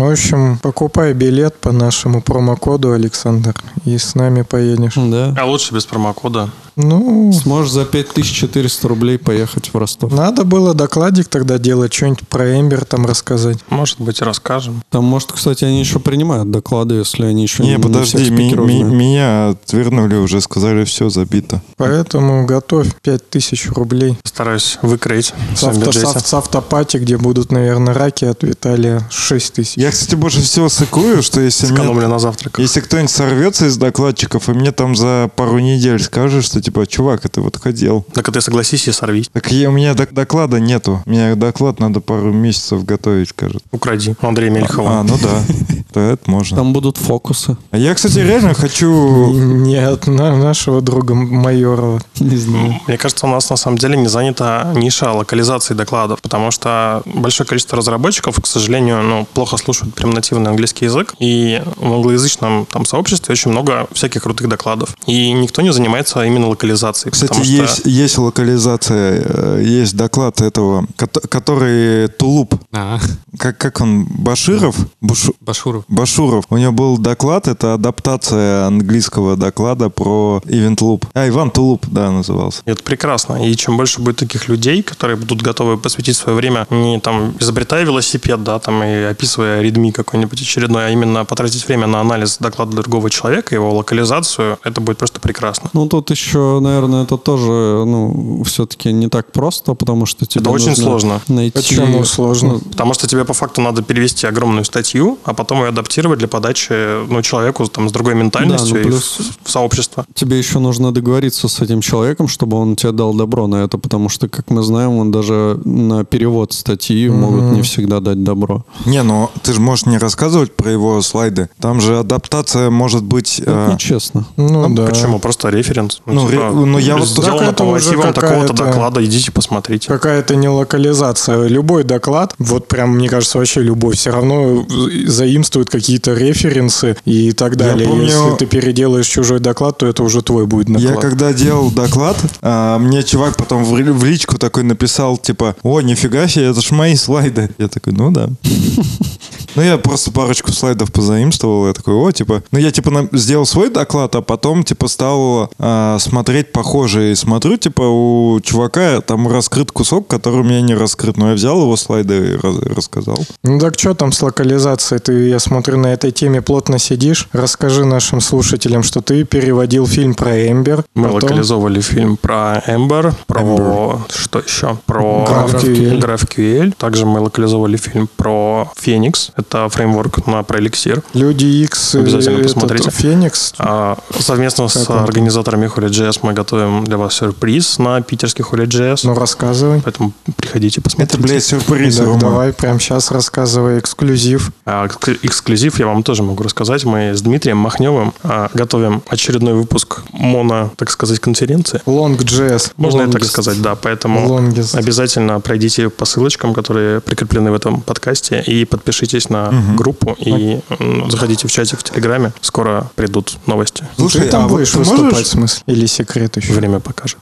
В общем, покупай билет по нашему промокоду, Александр, и с нами поедешь. Да. А лучше без промокода. Ну, Сможешь за 5400 рублей поехать в Ростов. надо было докладик тогда делать, что-нибудь про Эмбер там рассказать. Может быть, расскажем. Там, может, кстати, они еще принимают доклады, если они еще Не, всех подожди, ми- ми- меня отвернули уже, сказали, все забито. Поэтому готовь 5000 рублей. Стараюсь выкроить в С, авто, с, с автопати, где будут, наверное, раки от Виталия 6 тысяч. Я, кстати, больше всего сыкую, что если мне- Сэкономлю на завтрак. Если кто-нибудь сорвется из докладчиков, и мне там за пару недель скажет, что типа, чувак, это вот хотел. Так а ты согласись и сорви. Так я, у меня док- доклада нету. У меня доклад надо пару месяцев готовить, кажется. Укради. У Андрея Мельхова. А, ну да. Да, это можно. Там будут фокусы. А я, кстати, реально хочу... Не от на- нашего друга Майорова. Не знаю. Мне кажется, у нас на самом деле не занята ниша локализации докладов, потому что большое количество разработчиков, к сожалению, ну, плохо слушают прям нативный английский язык, и в англоязычном там сообществе очень много всяких крутых докладов. И никто не занимается именно локализацией. Кстати, что- есть, есть локализация, э, есть доклад этого, кото- который Тулуп, А, как, как он, Баширов? Бушу- Башуров. Башуров. У него был доклад, это адаптация английского доклада про Event Loop. А, Иван Тулуп, да, назывался. Это прекрасно. И чем больше будет таких людей, которые будут готовы посвятить свое время не там изобретая велосипед, да, там и описывая редми какой-нибудь очередной, а именно потратить время на анализ доклада другого человека, его локализацию, это будет просто прекрасно. Ну, тут еще, наверное, это тоже, ну, все-таки не так просто, потому что тебе Это очень сложно. Найти... Почему сложно? Ну, Потому что тебе по факту надо перевести огромную статью, а потом ее адаптировать для подачи ну, человеку там, с другой ментальностью Да, ну, и плюс- в, в сообщество. тебе еще нужно договориться с этим человеком, чтобы он тебе дал добро на это, потому что, как мы знаем, он даже на перевод статьи могут не всегда дать добро. Не, ну ты же можешь не рассказывать про его слайды. Там же адаптация может быть... Это э, нечестно. Ну, Ну, да. Почему? Просто референс. Ну, ре- ну, я вот- сделано это по уже мотивам такого-то доклада, идите посмотрите. Какая-то не локализация. Любой доклад, вот прям, мне кажется, вообще любой, все равно заимствует какие-то референсы и так далее. помню- Если ты переделаешь чужой доклад, то это уже твой будет доклад. Я когда делал доклад, а, мне чувак потом в личку такой написал, типа, о, нифига себе, это ж мои слайды. Я такой, ну да. Ну, я просто парочку слайдов позаимствовал, я такой, о, типа, ну, я, типа, на- сделал свой доклад, а потом, типа, стал а, смотреть похожие. И смотрю, типа, у чувака там раскрыт кусок, который у меня не раскрыт. Но я взял его слайды и раз- рассказал. Ну так что там с локализацией? Ты, я смотрю, на этой теме плотно сидишь. Расскажи нашим слушателям, что ты переводил фильм про Эмбер. Мы потом- локализовали фильм про Ember, про что еще? Про GraphQL. GraphQL. Также мы локализовали фильм про Phoenix. Это фреймворк на про Elixir. Люди X, Обязательно посмотрите. Феникс. А, совместно с Как он? организаторами HolyJS мы готовим для вас сюрприз на питерский HolyJS. Ну рассказывай. Поэтому приходите, Это, посмотрите. блядь, сюрприз, Рома. давай прямо сейчас рассказывай эксклюзив. А, экск- Эксклюзив я вам тоже могу рассказать. Мы с Дмитрием Махневым а, готовим очередной выпуск моно, так сказать, конференции. Long.js. Можно и так Longest. сказать, да. Поэтому Longest. обязательно пройдите по ссылочкам, которые прикреплены в этом подкасте, и подпишитесь на группу, и м, заходите в чатик в Телеграме. Скоро придут новости. Слушай, ты там а вот будешь ты выступать, можешь- в смысле? Или секрет еще? Время покажет.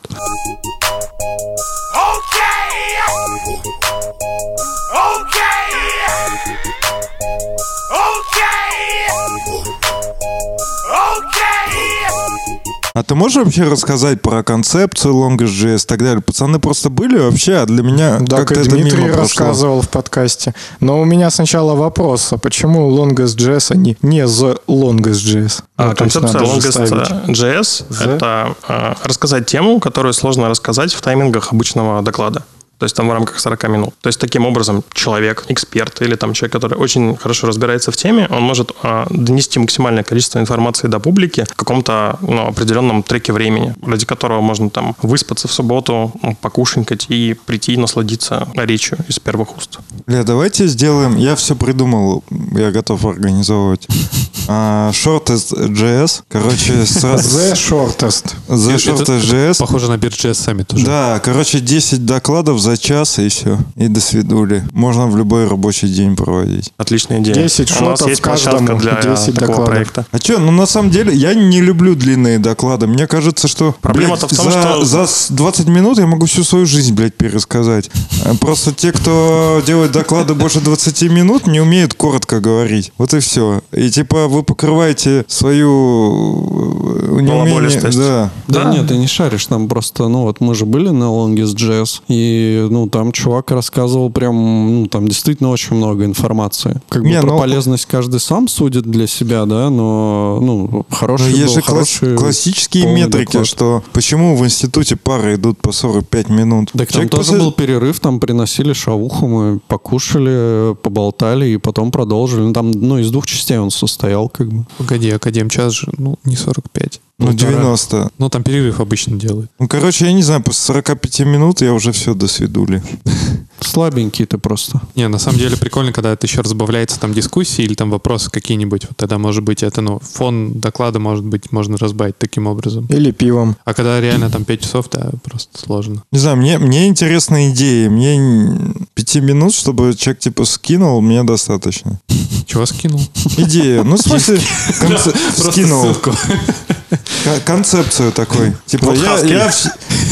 Okay. Okay. А ты можешь вообще рассказать про концепцию Longest.js и так далее? Пацаны просто были вообще, а для меня Так как-то это Дмитрий мимо прошло. рассказывал в подкасте. Но у меня сначала вопрос, а почему Longest.js, а не, не The Longest.js? А Ну, концепция. Longest.js — это э, рассказать тему, которую сложно рассказать в таймингах обычного доклада. То есть там в рамках 40 минут. То есть таким образом человек, эксперт или там человек, который очень хорошо разбирается в теме, он может э, донести максимальное количество информации до публики в каком-то ну, определенном треке времени, ради которого можно там выспаться в субботу, ну, покушенькать и прийти и насладиться речью из первых уст. Бля, давайте сделаем... Я все придумал, я готов организовывать. А, Shortest.js, короче, сразу... The shortest. The Это- Shortest.js. Похоже на BirJS сами тоже. Да, короче, 10 докладов за час и все. И до свидули. Можно в любой рабочий день проводить. Отличная идея. 10 У нас шотов есть каждому, для 10 такого докладов. проекта. А что, ну на самом деле, я не люблю длинные доклады. Мне кажется, что Проблема-то блядь, в том, за, что- за с- 20 минут я могу всю свою жизнь, блядь, пересказать. А Просто те, кто делает доклады больше 20 минут, не умеют коротко говорить. Вот и все. И типа вы покрываете свою э, неумение. Балаболистость. Да. Да, Да. нет, ты не шаришь, там просто, ну вот мы же были на Longest.js, и, ну, там чувак рассказывал прям, ну, там действительно очень много информации. Как бы Не, про ну- полезность каждый сам судит для себя, да, но, ну, Но хороший есть был, же класс- хороший классические полный метрики, доклад. что почему в институте пары идут по 45 минут. Так там Человек тоже после- был перерыв, там приносили шавуху, мы покушали, поболтали и потом продолжили. Ну, там, ну, из двух частей он состоял, как бы. Погоди, Академ час же, ну, не 45. Ну, Полтора. 90. Ну, там перерыв обычно делают. Ну, короче, я не знаю, после 45 минут я уже все до свидули. Слабенький ты просто. Не, на самом деле прикольно, когда это еще разбавляется там дискуссии или там вопросы какие-нибудь. Вот тогда, может быть, это, ну, фон доклада, может быть, можно разбавить таким образом. Или пивом. А когда реально там 5 часов, да, просто сложно. Не знаю, мне, мне интересна идея. Мне н- пяти минут, чтобы человек типа скинул, мне достаточно. Чего скинул? Идея. Ну, в смысле, скинул. Кон- Концепцию такой. Типа, Вот я, я,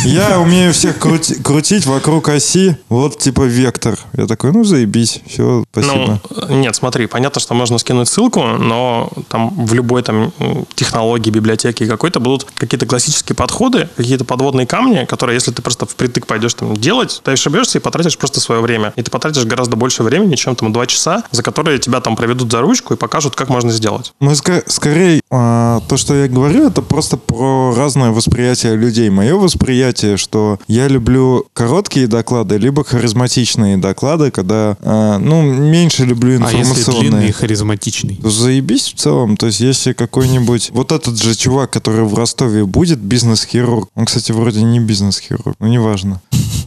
я умею всех крути- крутить вокруг оси. Вот, типа, вектор. Я такой, ну, заебись. Все, спасибо. Ну, нет, смотри, понятно, что можно скинуть ссылку, но там в любой там технологии, библиотеке какой-то будут какие-то классические подходы, какие-то подводные камни, которые, если ты просто впритык пойдешь там делать, ты ошибешься и потратишь просто свое время. И ты потратишь гораздо больше времени, чем там два часа, за которые тебя там проведут за ручку и покажут, как можно сделать. Мы ска- скорее, а, то, что я говорю, это просто про разное восприятие людей. Мое восприятие, что я люблю короткие доклады, либо харизматичные доклады, когда, а, ну, меньше люблю А если информационные. длинный и харизматичный? Ну, Заебись в целом. То есть, если какой-нибудь... Вот этот же чувак, который в Ростове будет бизнес-хирург. Он, кстати, вроде не бизнес-хирург, но неважно.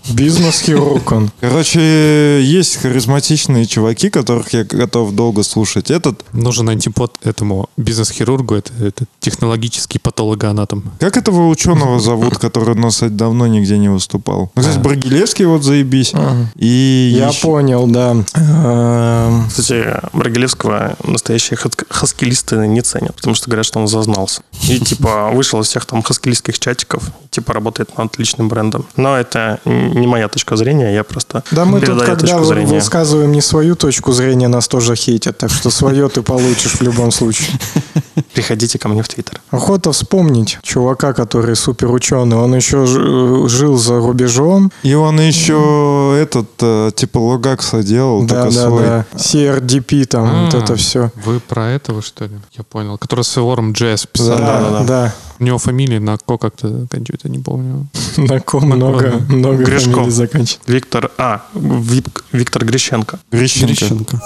Бизнес-хирург он. Короче, есть харизматичные чуваки, которых я готов долго слушать. Этот... Нужен антипод этому бизнес-хирургу, это, это технологический патологоанатом. Как этого ученого зовут, который у нас давно нигде не выступал? Ну, кстати, А. Брагилевский вот заебись. Ага. И Я еще- понял, да. Эм, Кстати, Брагилевского настоящие хас- хаскилисты не ценят, потому что говорят, что он зазнался. И типа вышел из всех там хаскилистских чатиков, типа работает над отличным брендом. Но это не моя точка зрения, я просто Да мы тут, когда точку вы- зрения. высказываем не свою точку зрения, нас тоже хейтят, так что свое ты получишь в любом случае. Приходите ко мне в Твиттер. Охота вспомнить чувака, который супер ученый. Он еще ж- жил за рубежом. И он еще этот, э, типа, логакса делал, Да, да, свой. да. CRDP там, вот А, это все. Вы про этого, что ли? Я понял. Который с Элором Джесс Да, писал. да, да. У него фамилия на ко как-то заканчивается, не помню. На ком много, много Гришко. фамилий заканчивает. Виктор, а, Вик- Виктор Грищенко. Грищенко. Грищенко.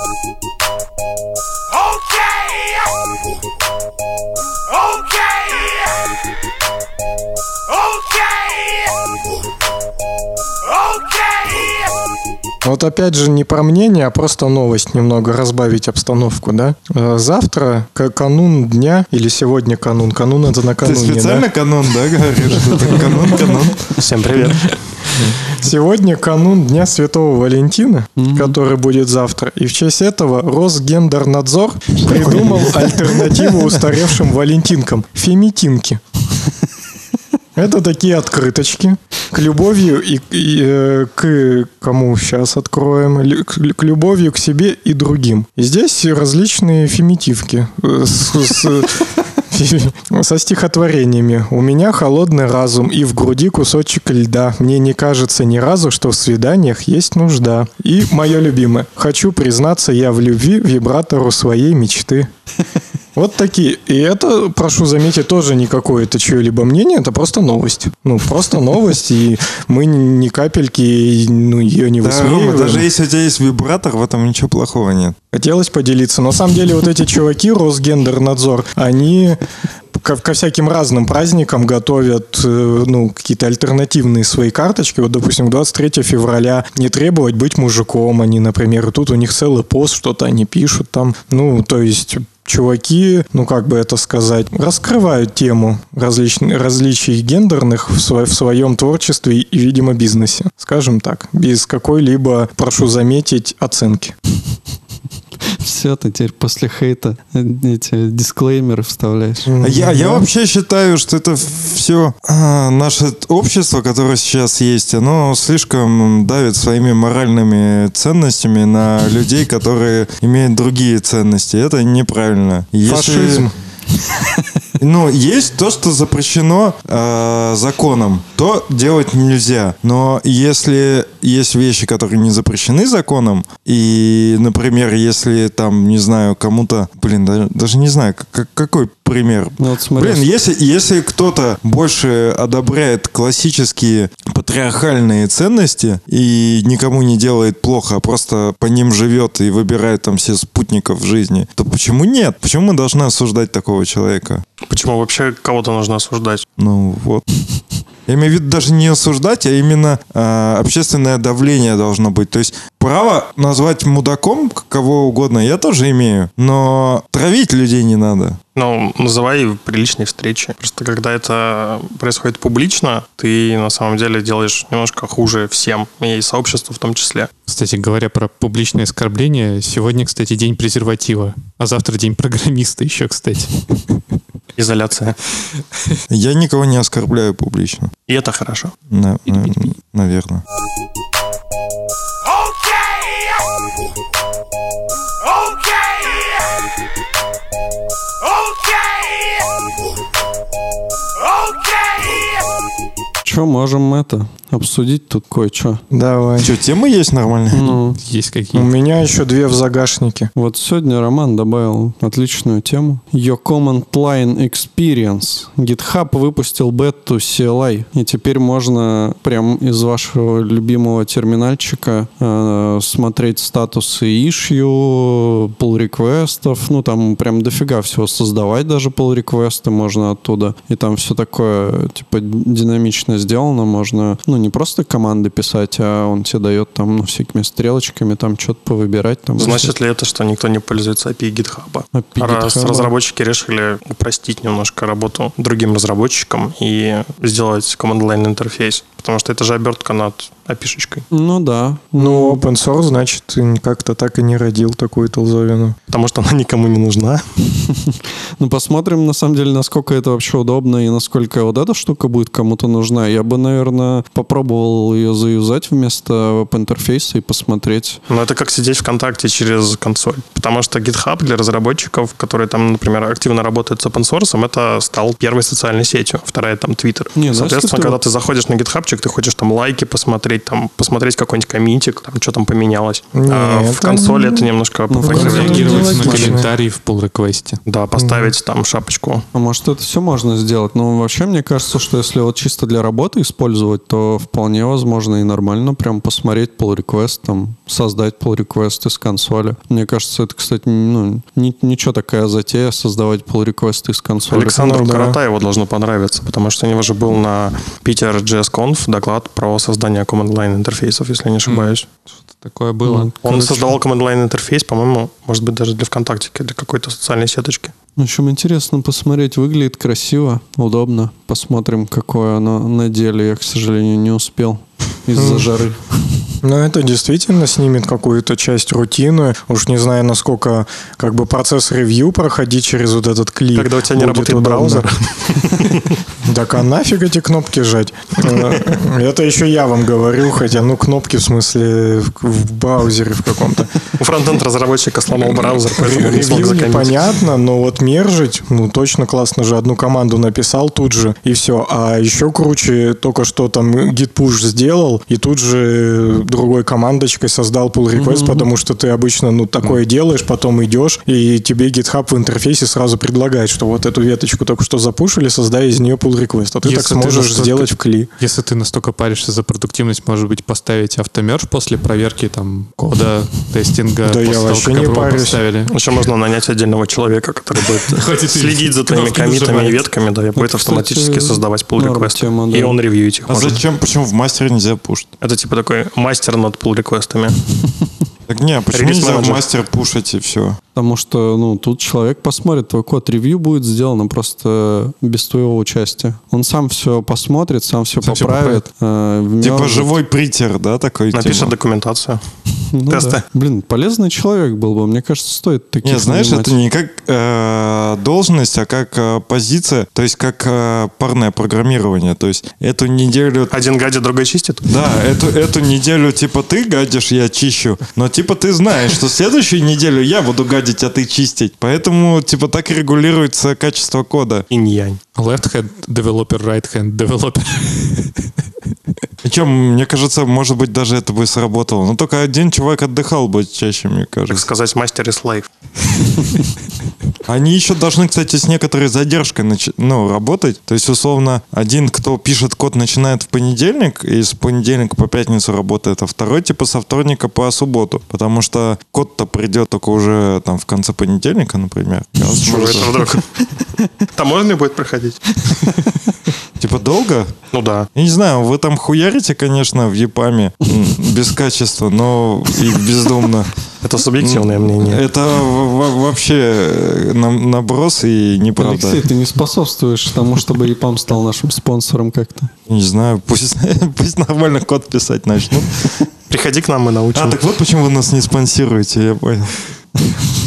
Вот опять же не про мнение, а просто новость немного разбавить обстановку, да? Э, Завтра канун дня или сегодня канун? Канун это Ты накануне, специально да? канон, да, говоришь? Канон, канон. Всем привет. Сегодня канун Дня Святого Валентина, который будет завтра. И в честь этого Росгендернадзор придумал альтернативу устаревшим валентинкам – фемитинки. Это такие открыточки к любовью и, и, э, к кому сейчас откроем к, к любовью к себе и другим. И здесь различные фемитивки э, с, с- Со стихотворениями. У меня холодный разум и в груди кусочек льда. Мне не кажется ни разу, что в свиданиях есть нужда. И мое любимое. Хочу признаться я в любви вибратору своей мечты. Вот такие. И это, прошу заметить, тоже не какое-то чье-либо мнение, это просто новость. Ну, просто новость, и мы ни капельки ну, ее не Да, высмеиваем. Рома, даже если у тебя есть вибратор, в этом ничего плохого нет. Хотелось поделиться. На самом деле вот эти чуваки, Росгендернадзор, они ко, ко всяким разным праздникам готовят э, ну, какие-то альтернативные свои карточки. Вот, допустим, 23 февраля не требовать быть мужиком. Они, например, тут у них целый пост, что-то они пишут там. Ну, то есть чуваки, ну как бы это сказать, раскрывают тему различ- различий гендерных в, сво- в своем творчестве и, видимо, бизнесе. Скажем так, без какой-либо, прошу заметить, оценки. Все, ты теперь после хейта эти дисклеймеры вставляешь. А Я, я вообще считаю, что это все наше общество, которое сейчас есть, оно слишком давит своими моральными ценностями на людей, которые имеют другие ценности. Это неправильно. Если- Фашизм. Ну, есть то, что запрещено э, законом, то делать нельзя. Но если есть вещи, которые не запрещены законом, и, например, если там, не знаю, кому-то, блин, даже, даже не знаю, как- какой пример. Ну, вот смотри, Блин, если, если кто-то больше одобряет классические патриархальные ценности и никому не делает плохо, а просто по ним живет и выбирает там все спутников в жизни, то почему нет? Почему мы должны осуждать такого человека? Почему вообще кого-то нужно осуждать? Ну вот. Я имею в виду даже не осуждать, а именно э, общественное давление должно быть. То есть право назвать мудаком кого угодно я тоже имею, но травить людей не надо. Ну, называй приличные встречи. Просто когда это происходит публично, ты на самом деле делаешь немножко хуже всем, и сообществу в том числе. Кстати, говоря про публичные оскорбления, сегодня, кстати, день презерватива, а завтра день программиста еще, кстати. Изоляция. Я никого не оскорбляю публично. И это хорошо. На- на- наверное. Что можем это обсудить тут кое-что? Давай. Что, темы есть нормальные? Ну, Есть У какие меня еще две в загашнике. вот сегодня Роман добавил отличную тему. Your Command Line Experience. GitHub выпустил бету CLI, и теперь можно прям из вашего любимого терминальчика э, смотреть статусы issue, pull реквестов, ну там прям дофига всего создавать даже pull реквесты можно оттуда, и там все такое типа динамично сделано, можно, ну не просто команды писать, а он тебе дает там ну, всякими стрелочками там что-то повыбирать. Там, Значит ли это, что никто не пользуется API GitHub? API Раз GitHub. разработчики решили упростить немножко работу другим разработчикам и сделать line интерфейс, потому что это же обертка над API-шечкой. Ну да. Ну, open source, значит, как-то так и не родил такую толзовину. Потому что она никому не нужна. Ну, посмотрим, на самом деле, насколько это вообще удобно и насколько вот эта штука будет кому-то нужна. Я бы, наверное, попробовал ее заюзать вместо веб-интерфейса и посмотреть. Но это как сидеть ВКонтакте через консоль. Потому что GitHub для разработчиков, которые там, например, активно работают с open source, это стал первой социальной сетью. Вторая там Twitter. Не, ну, Соответственно, когда ты заходишь на GitHubчик, ты хочешь там лайки посмотреть, там посмотреть какой-нибудь коммитик, там что там поменялось. Не, а в это консоли не- это немножко Ну. Реагировать на комментарии в pull реквесте Да, поставить там шапочку. А может, это все можно сделать? Но вообще, мне кажется, что если вот чисто для работы использовать, то вполне возможно и нормально прям посмотреть pull request, там, создать pull request из консоли. Мне кажется, это, кстати, ну, ни- ничего такая затея создавать pull request из консоли. Александру Ну, да. Каратаеву должно понравиться, потому что у него же был на Питер JS Conf доклад про создание command line интерфейсов, если не ошибаюсь. такое было. Он Короче. создавал command line интерфейс, по-моему, может быть, даже для ВКонтакте, для какой-то социальной сеточки. В общем, интересно посмотреть. Выглядит красиво, удобно. Посмотрим, какое оно на деле. Я, к сожалению, не успел из-за жары. Но это действительно снимет какую-то часть рутины. Уж не знаю, насколько как бы процесс ревью проходить через вот этот клик. Когда у тебя не работает удобно. браузер. Так а нафиг эти кнопки жать? Э, Это еще я вам говорю, хотя, ну, кнопки в смысле в- браузере в каком-то. У фронтенд разработчика сломал браузер, поэтому не смог непонятно, но вот мержить, ну, точно классно же. Одну команду написал тут же, и все. А еще круче, только что там git push сделал, и тут же другой командочкой создал pull request, потому что ты обычно, ну, такое делаешь, потом идешь, и тебе GitHub в интерфейсе сразу предлагает, что вот эту веточку только что запушили, создай из нее pull request. А ты Если так ты сможешь настолько- сделать в кли. Если ты настолько паришься за продуктивность, может быть, поставить автомерж после проверки там кода, тестинга, Да после я того, вообще как не парюсь. поставили. Еще можно нанять отдельного человека, который будет следить за твоими комитами и ветками, да, и будет кстати, автоматически создавать pull request. И он ревьюить их А зачем? Почему в мастере нельзя пушить? Это типа такой мастер над pull реквестами. Так не, почему Релиз нельзя менеджер. мастер пушить и все? Потому что, ну, тут человек посмотрит твой код, ревью будет сделано просто без твоего участия. Он сам все посмотрит, сам все Сам всё поправит. э. Типа живой притер, да, такой? Напишет типа? документацию. Ну да. тесты. Блин, полезный человек был бы. Мне кажется, стоит таких Не, знаешь, это не как э, должность, а как э, позиция, то есть как э, парное программирование. То есть эту неделю... Один гадит, другой чистит. Да, эту, эту неделю типа ты гадишь, я чищу. Но типа ты знаешь, что следующую неделю я буду гадить, а ты чистить. Поэтому типа так и регулируется качество кода. Инь-янь. Left hand developer, right hand developer. Причем, мне кажется, может быть, даже это бы сработало. Но только один чувак отдыхал бы чаще, мне Так кажется. сказать, мастер и слайв. Они еще должны, кстати, с некоторой задержкой нач- ну, работать. То есть, условно, один, кто пишет код, начинает в понедельник, и с понедельника по пятницу работает, а второй, типа, со вторника по субботу. Потому что код-то придет только уже там в конце понедельника, например. Вдруг? Таможня будет проходить? Типа, долго? Ну да. Я не знаю, вы там хуярите, конечно, в ЕПАМе без качества, но и бездумно. Это субъективное мнение. Это вообще э, нам- наброс и неправда. Алексей, ты не способствуешь тому, чтобы ЕПАМ стал нашим спонсором как-то. Не знаю, пусть, пусть нормально код писать начнут. Приходи к нам, мы научим. А, так вот почему вы нас не спонсируете, я понял.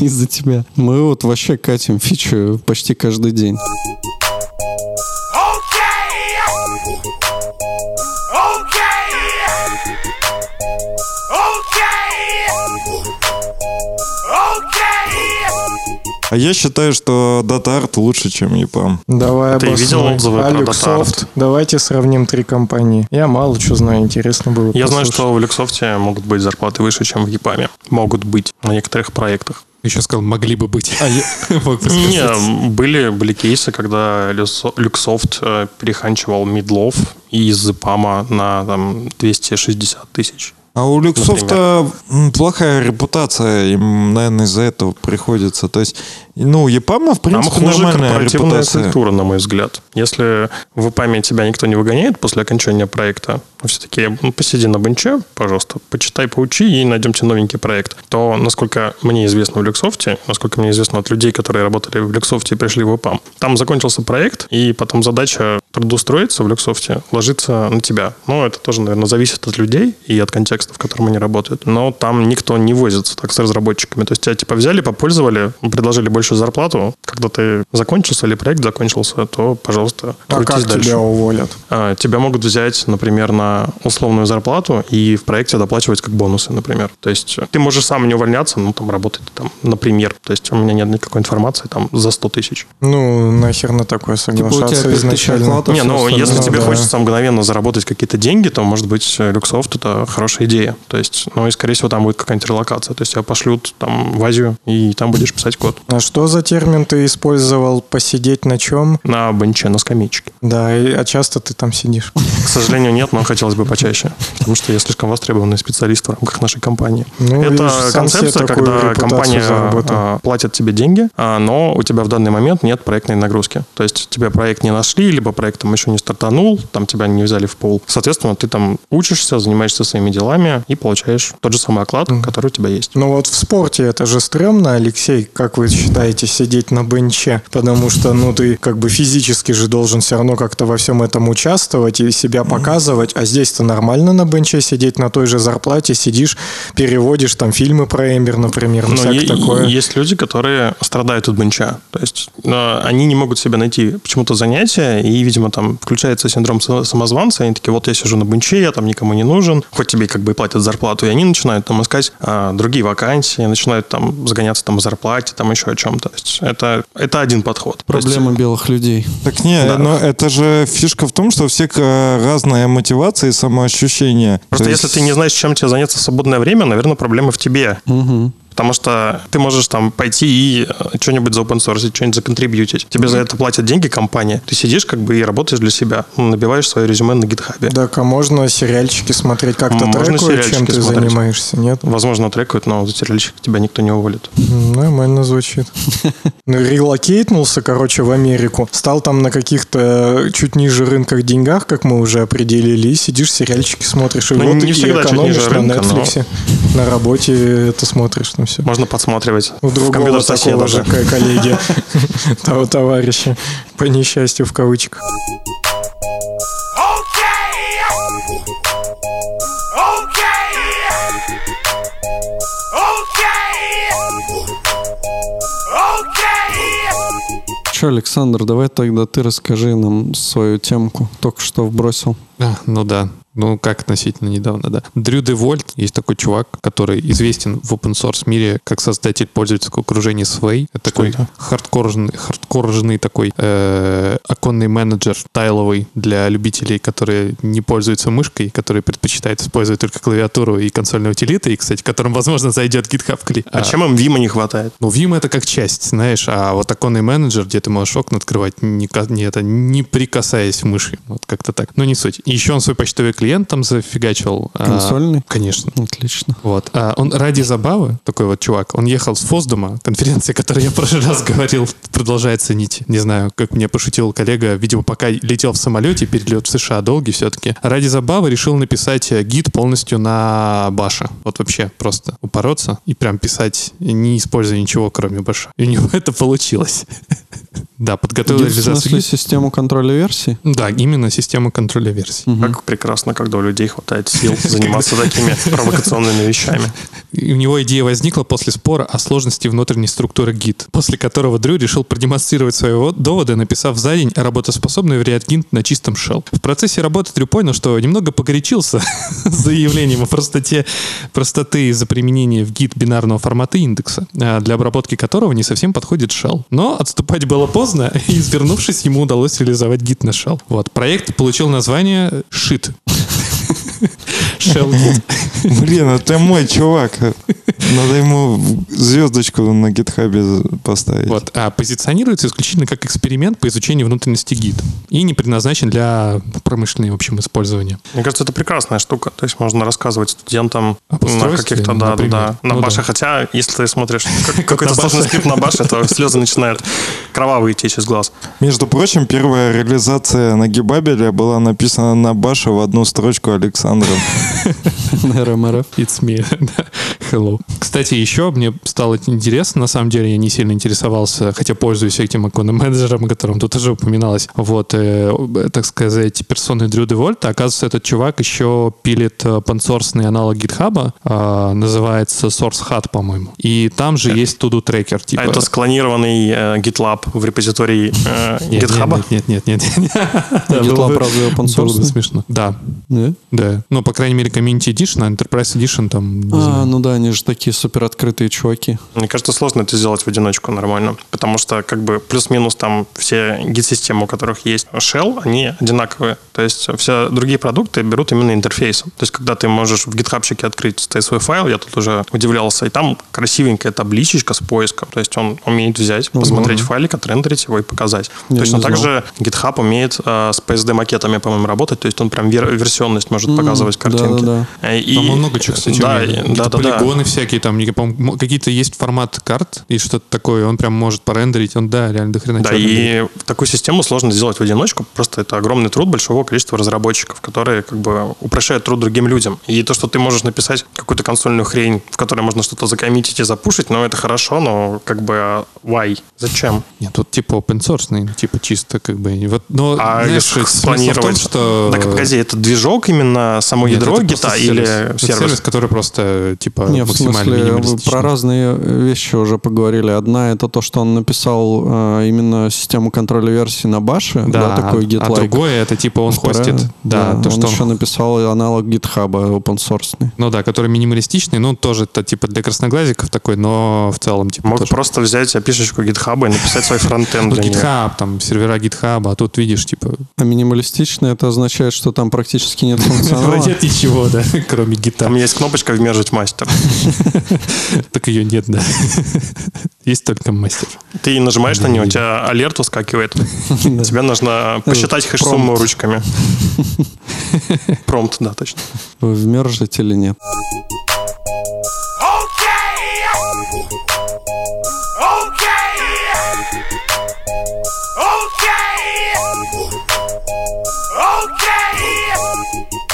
Из-за тебя. Мы вот вообще катим фичу почти каждый день. А я считаю, что DataArt лучше, чем EPAM. Давай Ты видел отзывы про. DataArt? Давайте сравним три компании. Я мало что знаю, интересно было Я знаю, послушать. что в Люксофте могут быть зарплаты выше, чем в ЕПАМе. Могут быть на некоторых проектах. Еще сказал, могли бы быть. Сказать. Не, были, были кейсы, когда Люсо- Люксофт э, переханчивал мидлов из ЕПАМа на там, 260 тысяч. А у Люксофта м, плохая репутация, им, наверное, из-за этого приходится. То есть, ну, EPAM, в Там принципе, хуже нормальная корпоративная репутация. культура, на мой взгляд. Если в ИПАМе тебя никто не выгоняет после окончания проекта, ну, все-таки ну, посиди на бенче, пожалуйста, почитай, поучи и найдем тебе новенький проект, то, насколько мне известно в Люксофте, насколько мне известно от людей, которые работали в Люксофте и пришли в ИПАМ, там закончился проект, и потом задача трудоустроиться в Люксофте ложится на тебя. Ну, это тоже, наверное, зависит от людей и от контекста, в котором они работают. Но там никто не возится так с разработчиками. То есть тебя типа взяли, попользовали, предложили большую зарплату. Когда ты закончился или проект закончился, то, пожалуйста, А как дальше. тебя уволят? А, Тебя могут взять, например, на условную зарплату и в проекте доплачивать как бонусы, например. То есть ты можешь сам не увольняться, ну, там, работать, там, например. То есть у меня нет никакой информации, там, за 100 тысяч. Ну, нахер на такое Типа у тебя соглашаться 5000 изначально. не, ну, если тебе да. хочется мгновенно заработать какие-то деньги, то, может быть, Люксофт это хорошая идея. То есть, ну, и, скорее всего, там будет какая-нибудь релокация. То есть тебя пошлют там в Азию, и там будешь писать код. А что за термин ты использовал? Посидеть на чем? На бенче, на скамеечке. Да, и- а часто ты там сидишь? К сожалению, нет, но хотелось бы почаще. Потому что я слишком востребованный специалист в рамках нашей компании. Ну, Это концепция, когда компания а, платит тебе деньги, а, но у тебя в данный момент нет проектной нагрузки. То есть тебе проект не нашли, либо проект там еще не стартанул, там тебя не взяли в пол. Соответственно, ты там учишься, занимаешься своими делами и получаешь тот же самый оклад, который у тебя есть. Ну вот в спорте это же стрёмно, Алексей, как вы считаете, сидеть на бенче? Потому что, ну, ты как бы физически же должен все равно как-то во всем этом участвовать и себя показывать, а здесь-то нормально на бенче сидеть на той же зарплате, сидишь, переводишь там фильмы про Эмбер, например, Но всякое такое. есть люди, которые страдают от бенча. То есть э, они не могут себе найти почему-то занятия, и, видимо, там включается синдром са- самозванца, они такие, вот я сижу на бенче, я там никому не нужен, хоть тебе как бы и платят зарплату, и они начинают там искать а, другие вакансии, начинают там загоняться там о зарплате, там еще о чем-то. То есть это, это один подход. То есть, Проблема белых людей. Так не, Да. но это же фишка в том, что у всех э, разная мотивация и самоощущение. Просто То если есть- ты не знаешь, чем тебе заняться в свободное время, наверное, проблема в тебе. Потому что ты можешь там пойти и э, что-нибудь за open source, что-нибудь законтрибьютить. Тебе за это платят деньги компания. Ты сидишь как бы и работаешь для себя. Набиваешь свое резюме на гитхабе. Так, а можно сериальчики смотреть, как-то Можно трекают, чем ты смотреть. занимаешься, нет? Возможно, трекают, но за сериальчик тебя никто не уволит. Нормально звучит. Ну, релокейтнулся, короче, в Америку. Стал там на каких-то чуть ниже рынках деньгах, как мы уже определили, и сидишь, сериальчики смотришь. И Ну, вот не и всегда экономишь на но- Netflix, на работе это смотришь, все. Можно подсматривать У другого компьютер соседа. такого же коллеги, того товарища, по несчастью в кавычках. Че, Александр, давай тогда ты расскажи нам свою темку. Только что вбросил. А, ну да. Ну, как относительно недавно, да. Дрю Де Вольт, есть такой чувак, который известен в open source мире как создатель пользовательского окружения Sway. Это такой это? хардкоржный, хардкоржный такой э, оконный менеджер тайловый для любителей, которые не пользуются мышкой, которые предпочитают использовать только клавиатуру и консольные утилиты, и, кстати, которым, возможно, зайдет GitHub Кли. А чем им Вима не хватает? Ну, Vim это как часть, знаешь, а вот оконный менеджер, где ты можешь окна открывать, не, не, это, не прикасаясь мыши. Вот как-то так. Но не суть. И еще он свой почтовый клиент там зафигачил. а, Консольный? конечно. Отлично. Вот. А он ради забавы, такой вот чувак, он ехал с Фоздума, конференция, о которой я в прошлый раз говорил, продолжает ценить. Не знаю, как мне пошутил коллега, видимо, пока летел в самолете, перелет в США долгий все-таки. Ради забавы решил написать э, гид полностью на баше. Вот вообще просто упороться и прям писать, не используя ничего, кроме баша. И у него это получилось. Да, подготовил Гид, в реализацию. смысле систему контроля версий? Да, именно система контроля версий. Как прекрасно, когда у людей хватает сил заниматься такими провокационными вещами. И у него идея возникла после спора о сложности внутренней структуры гид, после которого Дрю решил продемонстрировать свои во- доводы, написав за день работоспособный вариант гид на чистом shell. В процессе работы Дрю понял, что немного погорячился с заявлением о простоте, простоты из-за применения в гид бинарного формата индекса, а, для обработки которого не совсем подходит shell. Но отступать было поздно, и, извернувшись, ему удалось реализовать гид на shell. Вот. Проект получил название SHIT. Shell. Блин, это мой чувак. Надо ему звездочку на гитхабе поставить. Вот, а позиционируется исключительно как эксперимент по изучению внутренности гид и не предназначен для промышленного, в общем, использования. Мне кажется, это прекрасная штука. То есть можно рассказывать студентам на каких-то, да, да, например. да, на Ну баше. да. Хотя, если ты смотришь как- какой-то сложный скрипт на баше, то слезы начинают кровавые течь из глаз. Между прочим, первая реализация на Гибабеле была написана на баше в одну строчку Александром. РМРФ. It's me. Hello. Кстати, еще мне стало интересно, на самом деле я не сильно интересовался, хотя пользуюсь этим оконным менеджером, о котором тут уже упоминалось. Вот, э, так сказать, персоной Дрю Девольта. Оказывается, этот чувак еще пилит пансорсный аналог гитхаба, а, называется Source Hut, по-моему. И там же есть туду трекер. Типа... А это склонированный э, GitLab в репозитории э, Нет, GitHub. Нет, нет, нет, нет. нет. Да, GitLab разве open source? смешно. Да, Да? да. Ну, по крайней мере, Community Edition, а Enterprise Edition там... не А, знаю. ну да, они же такие супер открытые чуваки. Мне кажется, сложно это сделать в одиночку нормально, потому что как бы плюс-минус там все гид-системы, у которых есть Shell, они одинаковые. То есть все другие продукты берут именно интерфейсом. То есть когда ты можешь в гитхабчике открыть свой файл, я тут уже удивлялся, и там красивенькая табличечка с поиском. То есть он умеет взять, посмотреть файлик, отрендерить его и показать. Я Точно так же GitHub умеет э, с PSD-макетами, по-моему, работать. То есть он прям вер- версионность может показывать картинки. да-да-да. Э, И, Там много чего, кстати, Да, да, да, да. Какие-то полигоны всякие, там, какие-то есть формат карт и что-то такое, он прям может порендерить, он, да, реально до хрена Да, и такую систему сложно сделать в одиночку, просто это огромный труд большого количества разработчиков, которые как бы упрощают труд другим людям. И то, что ты можешь написать какую-то консольную хрень, в которой можно что-то закоммитить и запушить, ну, это хорошо, но как бы а, why? Зачем? Нет, тут типа open source, ну, типа чисто как бы... Вот, но, А знаешь, если смысл в том, что... Так, погоди, это движок именно само Нет, ядро гита или сервис? сервис, который просто типа Не, в максимально смысле, вы минималистичный. про разные вещи уже поговорили. Одна это то, что он написал э, именно систему контроля версий на баше, да, такой а GitLike. другое это типа он Вторая- хостит. Да, то, он что еще он написал аналог GitHub open source. Ну да, который минималистичный, ну тоже это типа для красноглазиков такой, но в целом типа Мог тоже- просто взять опишечку гитхаба и написать свой фронтенд. GitHub, там сервера GitHub, а тут видишь, типа, А минималистично это означает, что там практически нет функционала. нет ничего, да, кроме Там гита. есть кнопочка «Вмержить мастер». Так ее нет, да. Есть только мастер. Ты нажимаешь на нее, у тебя алерт выскакивает. Тебе нужно посчитать хэш-сумму ручками. Промпт, да, точно. Вы вмержите или нет?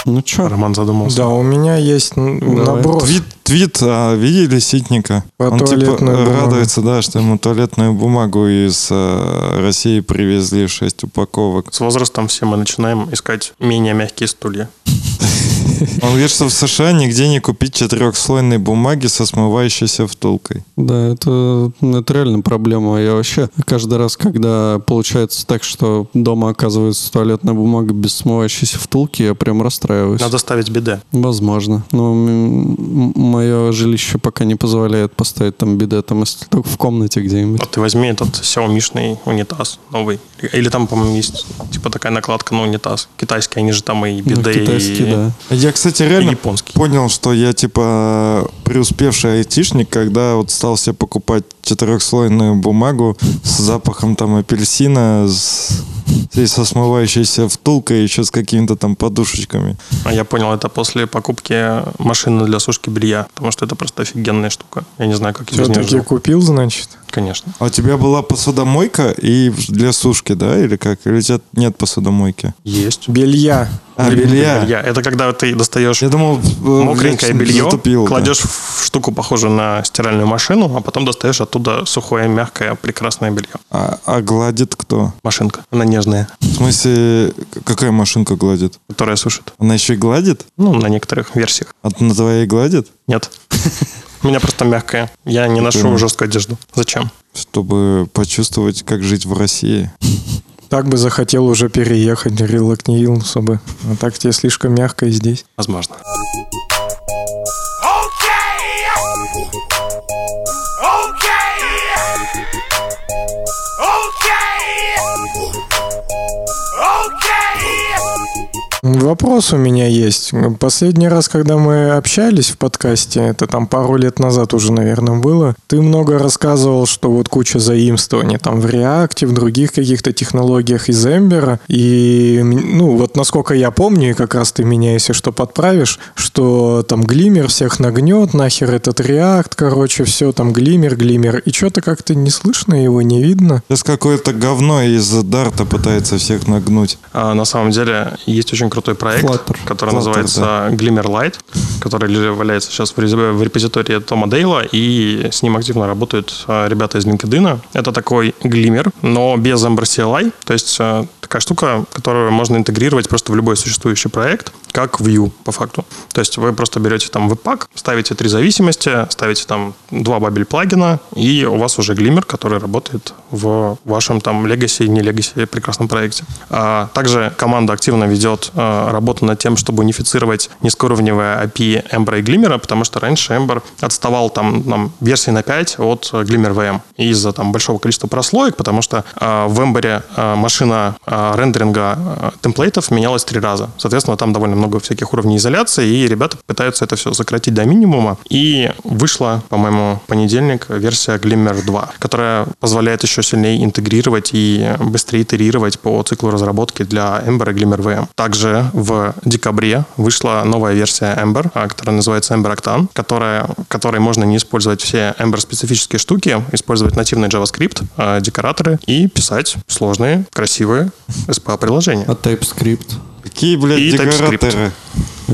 Ну чё, Роман задумался. Да, у меня есть н- Давай. наброс. Твит, твит а, видели Ситника? Про Он типа бумагу. радуется, да, что ему туалетную бумагу из э, России привезли 6 упаковок. С возрастом все мы начинаем искать менее мягкие стулья. Он говорит, что в США нигде не купить четырехслойной бумаги со смывающейся втулкой. Да, это, это реально проблема. Я вообще каждый раз, когда получается так, что дома оказывается туалетная бумага без смывающейся втулки, я прям расстраиваюсь. Надо ставить биде. Возможно. Но мое жилище пока не позволяет поставить там биде, там, если только в комнате где-нибудь. Вот ты возьми этот Xiaomi-шный унитаз новый. Или там, по-моему, есть типа такая накладка на унитаз. Китайский, они же там и Ну, биде, китайский, и, да. Я, кстати, реально японский. понял, что я типа преуспевший айтишник, когда вот стал себе покупать четырехслойную бумагу с запахом там апельсина, с, и со смывающейся втулкой, еще с какими-то там подушечками. А я понял это после покупки машины для сушки белья, потому что это просто офигенная штука. Я не знаю, как я без нее Все-таки купил, значит? Конечно. А у тебя была посудомойка и для сушки, да, или как? Или у тебя нет посудомойки? Есть. Белья. А, Для белья. Это когда ты достаешь Я думал, э, мокренькое белье, затупил, да. кладешь в штуку, похожую на стиральную машину, а потом достаешь оттуда сухое, мягкое, прекрасное белье. А, а гладит кто? Машинка. Она нежная, В смысле, какая машинка гладит? которая сушит. Она еще и гладит? Ну, на некоторых версиях. А на твоей гладит? Нет. У меня просто мягкая. Я не ношу Прикольно. жесткую одежду. Зачем? Чтобы почувствовать, как жить в России. Так бы захотел уже переехать, релакнился бы. А так тебе слишком мягко и здесь. Возможно. Вопрос у меня есть. Последний раз, когда мы общались в подкасте, это там пару лет назад уже, наверное, было, ты много рассказывал, что вот куча заимствований там в React, в других каких-то технологиях из Ember. И, ну, вот насколько я помню, и как раз ты меня, если что, подправишь, что там глиммер всех нагнет, нахер этот React, короче, все там глиммер, глиммер. И что-то как-то не слышно его, не видно. Сейчас какое-то говно из Дарта пытается всех нагнуть. А на самом деле есть очень крутой проект, Flutter. который Flutter, называется Glimmer Light, который валяется сейчас в репозитории Тома Дейла, и с ним активно работают а, ребята из LinkedIn. Это такой глиммер, но без Ember CLI, то есть а, такая штука, которую можно интегрировать просто в любой существующий проект, как Vue, по факту. То есть вы просто берете там веб-пак, ставите три зависимости, ставите там два бабель плагина, и у вас уже глиммер, который работает в вашем там legacy, не legacy прекрасном проекте. А также команда активно ведет а, работу над тем, чтобы унифицировать низкоуровневые API Ember и Glimmer, потому что раньше Ember отставал там, там версии на 5 от э, Glimmer VM из-за там большого количества прослоек, потому что а, в Ember а, машина а, рендеринга а, темплейтов менялась три раза. Соответственно, там довольно много всяких уровней изоляции, и ребята пытаются это все сократить до минимума. И вышла, по-моему, понедельник версия Glimmer 2, которая позволяет еще сильнее интегрировать и быстрее итерировать по циклу разработки для Ember и Glimmer VM. Также уже в декабре вышла новая версия Ember, а, которая называется Ember Octane, которая, которой можно не использовать все Ember-специфические штуки, использовать нативный JavaScript, а, декораторы и писать сложные, красивые SPA-приложения. А TypeScript? Какие, блядь, И TypeScript.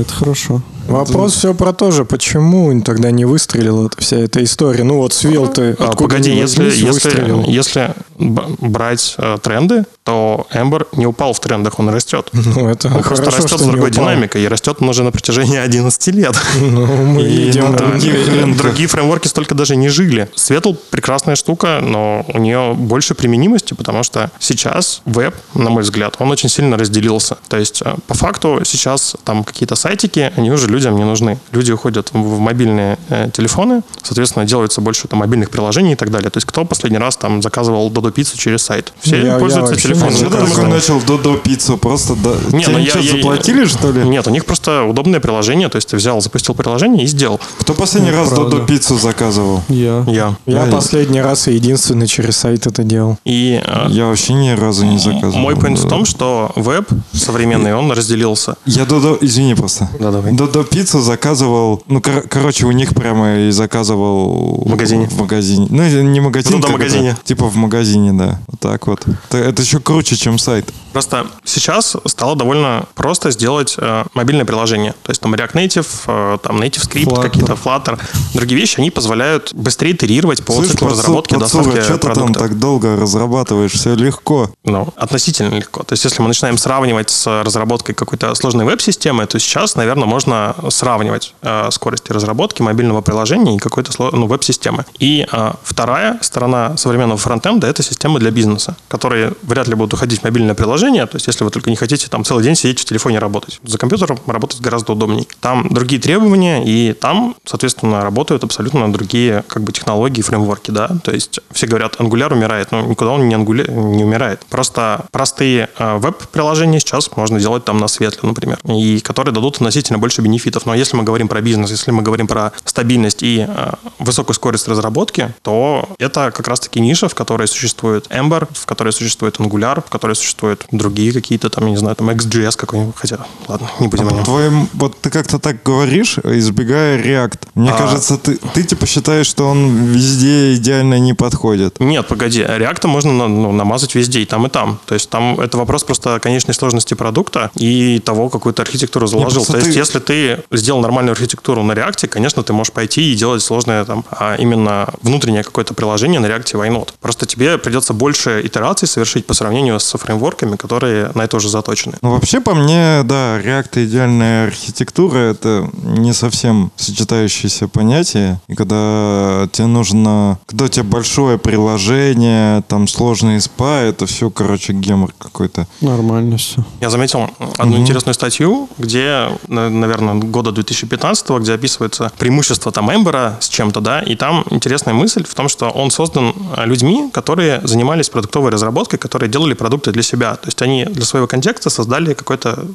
Это хорошо. Вопрос все про то же, почему тогда не выстрелила вся эта история? Ну вот Свил ты А, откуда Погоди, ни если, если, выстрелил. если б- брать э, тренды, то Ember не упал в трендах, он растет. Ну, это Он просто хорошо, растет что с другой динамикой и растет он уже на протяжении 11 лет. Ну, мы И других Э, рынках. Другие фреймворки столько даже не жили. Светл прекрасная штука, но у нее больше применимости, потому что сейчас веб, на мой взгляд, он очень сильно разделился. То есть, э, по факту, сейчас там какие-то сайтики, они уже людям не нужны. Люди уходят в, в мобильные э, телефоны, соответственно, делается больше там, мобильных приложений и так далее. То есть, кто последний раз там заказывал Додо пиццу через сайт? Все Я- я пользуются А телефоном. заказывал. такой начал Додо пиццу? Просто да... Не, тебе ну я- что, я- заплатили, что ли? Нет, у них просто удобное приложение, то есть ты взял, запустил приложение и сделал. Кто последний раз правда. Додо пиццу заказывал? Я. Я. Я Да, последний раз и единственный через сайт это делал. И э, Я вообще ни разу не заказывал. Мой point в том, что веб современный, он разделился. Я Додо, извини просто. Да, давай. Додо пиццу заказывал, ну, кор- короче, у них прямо и заказывал... В магазине. В магазине. Ну, не магазин. Как это, магазине. Типа в магазине, да. Вот так вот. Это, это еще круче, чем сайт. Просто сейчас стало довольно просто сделать э, мобильное приложение. То есть там React Native, э, там Native Script, Flutter. какие-то Flutter. Другие вещи, они позволяют быстрее итерировать по Слышь, циклу разработки доставки что ты там продукта. так долго разрабатываешь? Все легко. Ну, относительно легко. То есть, если мы начинаем сравнивать с разработкой какой-то сложной веб-системы, то сейчас, наверное, можно сравнивать э, скорости разработки мобильного приложения и какой-то ну, веб-системы. И э, вторая сторона современного фронтенда – это системы для бизнеса, которые вряд ли будут уходить в мобильное приложение. То есть, если вы только не хотите там целый день сидеть в телефоне работать. За компьютером работать гораздо удобнее. Там другие требования, и там, соответственно, работают абсолютно другие как бы технологии, фреймворки, да. То есть все говорят, Angular умирает, но никуда он не, ангуля- не умирает. Просто простые э, веб-приложения сейчас можно делать там на светле, например, и которые дадут относительно больше бенефитов. Но если мы говорим про бизнес, если мы говорим про стабильность и э, высокую скорость разработки, то это как раз-таки ниша, в которой существует Ember, в которой существует Angular, в которой существуют другие какие-то там, я не знаю, там XGS какой-нибудь, хотя, ладно, не будем о нем. Твоим, вот ты как-то так говоришь, избегая React. Мне А. кажется, ты, ты типа считаешь, что он везде идеально не подходит. Нет, погоди, React можно на- ну, намазать везде, и там, и там. То есть там это вопрос просто конечной сложности продукта и того, какую ты архитектуру заложил. Просто То есть ты- если ты сделал нормальную архитектуру на React, конечно, ты можешь пойти и делать сложное там, а именно внутреннее какое-то приложение на React why not? Просто тебе придется больше итераций совершить по сравнению с фреймворками, которые на это уже заточены. Ну, вообще, по мне, да, React и идеальная архитектура — это не совсем сочетающиеся понятия. И когда тебе нужно... Когда у тебя большое приложение, там сложный спа, это все, короче, гемор какой-то. Нормально все. Я заметил одну интересную статью, где, на- наверное, года 2015, где описывается преимущество там Эмбера с чем-то, да, и там интересная мысль в том, что он создан а, людьми, которые занимались продуктовой разработкой, которые делали продукты для себя. То есть они для своего контекста создали какую-то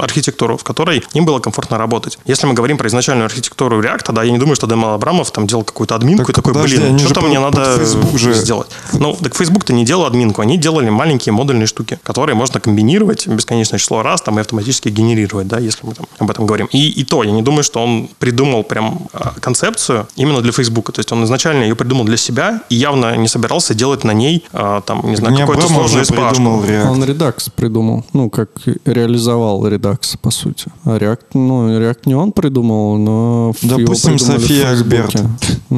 архитектуру, в которой им было комфортно работать. Если мы говорим про изначальную архитектуру React, да, я не думаю, что Дэмэл Абрамов там делал какую-то админку Так и такой, подожди, блин, что-то мне надо Facebook же- сделать. Ну, так Facebook-то не делал админку, они делали маленькие модульные штуки, которые можно комбинировать бесконечное число раз там, и автоматически генерировать, да, если мы там об этом говорим. И, и то, я не думаю, что он придумал прям а, концепцию именно для Facebook. То есть он изначально ее придумал для себя и явно не собирался делать на ней, а, там, не знаю, какой-то сложный придумал. React. Он Redux придумал, ну, как реализовал Redux, по сути. А React, ну, React не он придумал, но Допустим, София Фейсбуке.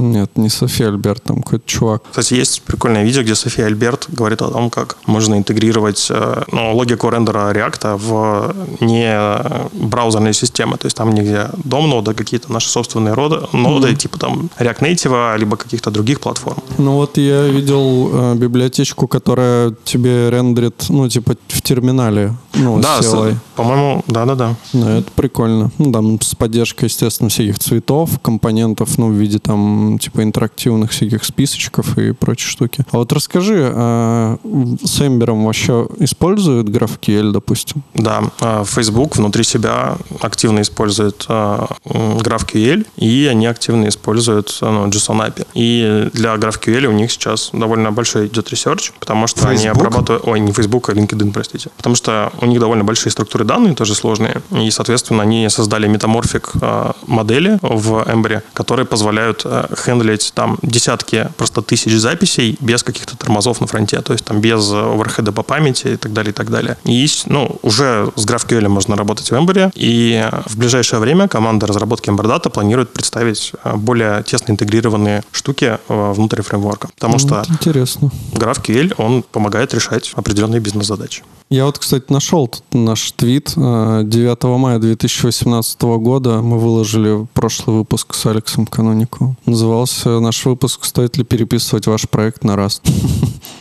Нет, не София Альберт, там какой-то чувак. Кстати, есть прикольное видео, где София Альберт говорит о том, как можно интегрировать э, ну, логику рендера React в не браузерные системы. То есть там нигде дом нода, какие-то наши собственные роды, ноды, типа там React Native, либо каких-то других платформ. Ну вот я видел э, библиотечку, которая тебе рендерит, ну, типа в терминале, ну, Да, с с- по-моему, да-да-да. Да, это прикольно. Ну, там с поддержкой, естественно, всяких цветов, компонентов, ну, в виде там там типа интерактивных всяких списочков и прочие штуки. А вот расскажи, а с Ember ом вообще используют GraphQL, допустим? Да, а, Facebook внутри себя активно использует а, GraphQL, и они активно используют ну, JSON API. И для GraphQL у них сейчас довольно большой идет research, потому что Facebook? они обрабатывают... Ой, не Facebook, а LinkedIn, простите. Потому что у них довольно большие структуры данных, тоже сложные, и, соответственно, они создали метаморфик модели в Ember, которые позволяют хендлить там десятки, просто тысяч записей без каких-то тормозов на фронте, то есть там без оверхеда по памяти и так далее, и так далее. И, ну, уже с GraphQL можно работать в Ember, и в ближайшее время команда разработки Ember Data планирует представить э, более тесно интегрированные штуки э, внутри фреймворка, потому что интересно. GraphQL, он помогает решать определенные бизнес-задачи. Я вот, кстати, нашел тут наш твит. 9 э, мая 2018 года мы выложили прошлый выпуск с Алексом Канониковым. Назывался наш выпуск «Стоит ли переписывать ваш проект на Rust?»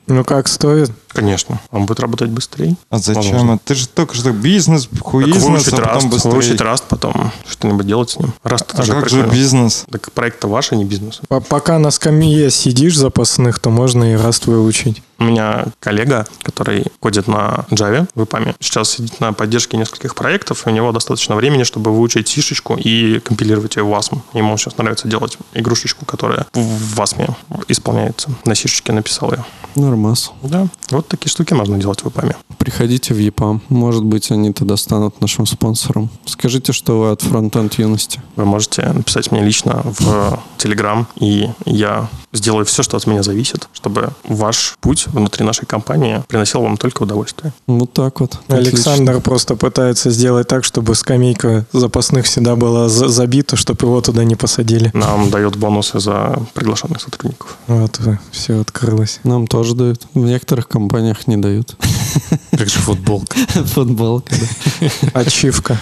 Ну как стоит? Конечно. Он будет работать быстрее. А зачем? Возможно. Ты же только что бизнес, хуизнес, выучить а потом Rust, быстрее. Выучить Rust, потом что-нибудь делать с ним. Rust а как прикольно. же бизнес? Так проект-то ваш, а не бизнес. Пока на скамье сидишь запасных, то можно и Rust выучить. У меня коллега, который кодит на Java в EPAM, сейчас сидит на поддержке нескольких проектов, и у него достаточно времени, чтобы выучить сишечку и компилировать ее в WASM. Ему сейчас нравится делать игрушечку, которая в WASM исполняется. На сишечке написал ее. Нормас. Да, вот такие штуки можно делать в EPAM. Приходите в EPAM. Может быть, они тогда станут нашим спонсором. Скажите, что вы от фронтенд юности. Вы можете написать мне лично в Telegram, и я сделаю все, что от меня зависит, чтобы ваш путь внутри нашей компании приносил вам только удовольствие. Вот так вот. Александр Отлично. просто пытается сделать так, чтобы скамейка запасных всегда была забита, чтобы его туда не посадили. Нам дает бонусы за приглашенных сотрудников. Вот, все открылось. Нам тоже дают. В некоторых компаниях не дают. Как же футболка. Футболка, да. Ачивка.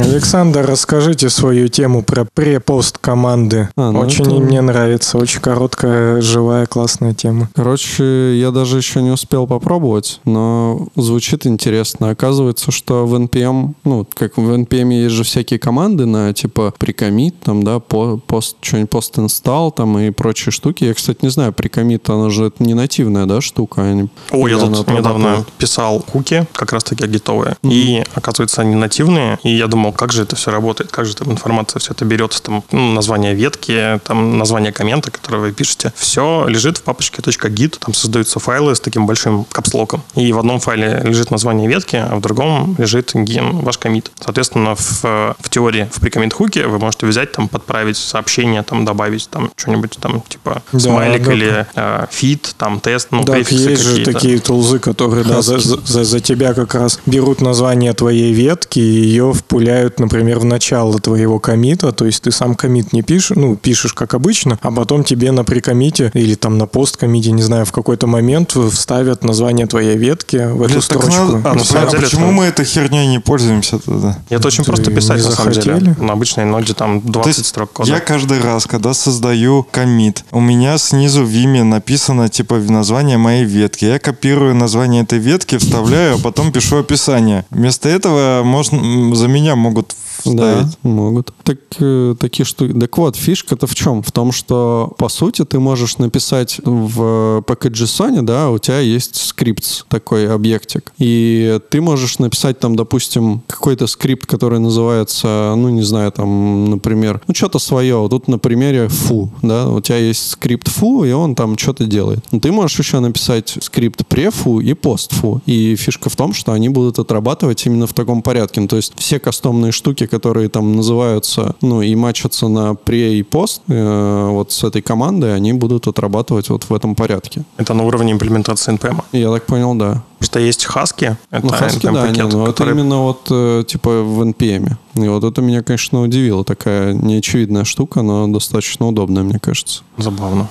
Александр, расскажите свою тему про препост команды. А, ну очень это... мне нравится, очень короткая, живая, классная тема. Короче, я даже еще не успел попробовать, но звучит интересно. Оказывается, что в NPM, ну, как в NPM есть же всякие команды на типа прикомит, там, да, пост, что-нибудь пост инсталл, там и прочие штуки. Я, кстати, не знаю, прикомит, она же это не нативная, да, штука. Они, О, я тут недавно писал хуки, как раз-таки гитовые, mm-hmm. и, оказывается, они нативные, и я думал, думал, как же это все работает, как же там информация все это берется, там ну, название ветки, там название коммента, который вы пишете. Все лежит в папочке .git, там создаются файлы с таким большим капслоком. И в одном файле лежит название ветки, а в другом лежит ген, ваш комит. Соответственно, в, в теории, в pre-commit хуке вы можете взять, там, подправить сообщение, там, добавить там что-нибудь там, типа, да, смайлик да, или э, feat, там, тест, ну, да, есть же такие тулзы, которые да, за, за, за тебя как раз берут название твоей ветки и ее впуляют добавляют, например, в начало твоего коммита, то есть ты сам коммит не пишешь, ну, пишешь как обычно, а потом тебе на pre-commit е или там на post-commit е, не знаю, в какой-то момент вставят название твоей ветки в эту Блин, строчку. Надо... А, ну, а почему это... мы этой херней не пользуемся тогда? Это очень Ты просто писать, на самом деле. На обычной ноде там 20 строк кода. Я каждый раз, когда создаю комит, у меня снизу в Vime написано типа название моей ветки. Я копирую название этой ветки, вставляю, а потом пишу описание. Вместо этого можно за меня могут вставить. Да, могут. Так, э, такие штуки. Так вот, фишка-то в чем? В том, что, по сути, ты можешь написать в PackJSON, да, у тебя есть скрипт, такой объектик. И ты можешь написать там, допустим, какой-то скрипт, который называется, ну, не знаю, там, например, ну, что-то свое. Тут на примере foo, да, у тебя есть скрипт foo, и он там что-то делает. Но ты можешь еще написать скрипт prefoo и postfoo. И фишка в том, что они будут отрабатывать именно в таком порядке. Ну, то есть все кастомные штуки, которые там называются, ну, и матчатся на пре и пост, э, вот с этой командой, они будут отрабатывать вот в этом порядке. Это на уровне имплементации NPM? Я так понял, да. Что есть Husky, это ну, NPM да, пакет, не, ну, который... это именно вот э, типа в NPM. И вот это меня, конечно, удивило. Такая неочевидная штука, но достаточно удобная, мне кажется. Забавно.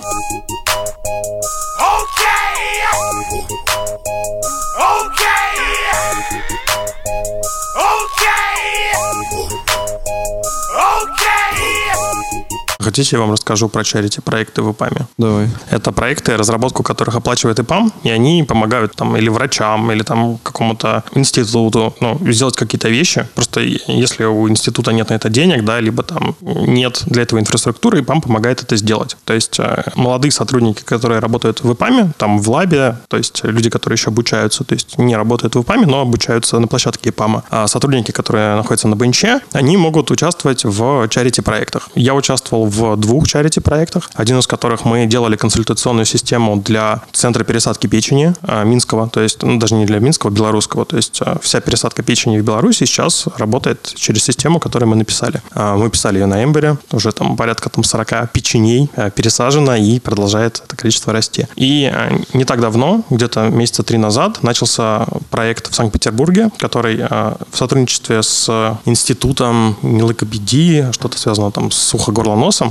Хотите, я вам расскажу про charity проекты в ИПАМе. Давай. Это проекты, разработку которых оплачивает ИПАМ, и они помогают там или врачам, или там какому-то институту ну, сделать какие-то вещи. Просто если у института нет на это денег, да, либо там нет для этого инфраструктуры, ИПАМ помогает это сделать. То есть э, молодые сотрудники, которые работают в ИПАМе, там в лабе, то есть люди, которые еще обучаются, то есть не работают в ИПАМе, но обучаются на площадке ИПАМа. А сотрудники, которые находятся на бенче, они могут участвовать в чарити-проектах. Я участвовал в двух чарити-проектах, один из которых мы делали консультационную систему для центра пересадки печени а, Минского, то есть, ну, даже не для Минского, белорусского, то есть а, вся пересадка печени в Беларуси сейчас работает через систему, которую мы написали. А, мы писали ее на Эмбере, уже там порядка там 40 печеней пересажено и продолжает это количество расти. И не так давно, где-то месяца три назад, начался проект в Санкт-Петербурге, который в сотрудничестве с институтом нелокопедии, что-то связано там с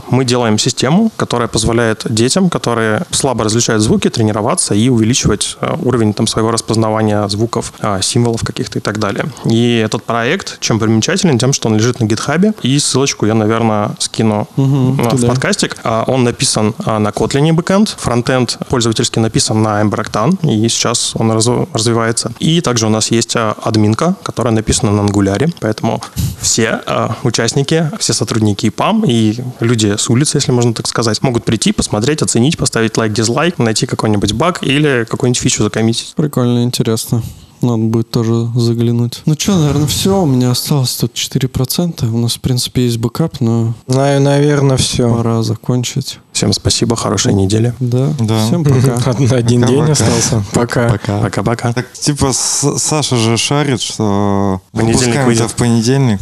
мы делаем систему, которая позволяет детям, которые слабо различают звуки, тренироваться и увеличивать а, уровень там своего распознавания звуков, а, символов каких-то и так далее. И этот проект, чем примечателен, тем, что он лежит на гитхабе, и ссылочку я, наверное, скину Угу, в подкастик. А, Он написан а, на Kotlin бэкэнд, фронтенд пользовательский написан на Ember Octane, и сейчас он раз- развивается. И также у нас есть админка, которая написана на Angular, поэтому все участники, все сотрудники EPAM и люди с улицы, если можно так сказать, могут прийти, посмотреть, оценить, поставить лайк, дизлайк, найти какой-нибудь баг или какую-нибудь фичу закоммитить. Прикольно, интересно. Надо будет тоже заглянуть. Ну что, наверное, все. У меня осталось тут 4%. У нас, в принципе, есть бэкап, но На- Наверное, все. пора закончить. Всем спасибо, хорошей недели. Да. да. Всем пока. Один пока, день пока. остался. Пока. Пока. Пока. пока. Так, типа Саша же шарит, что понедельник выйдет. в понедельник.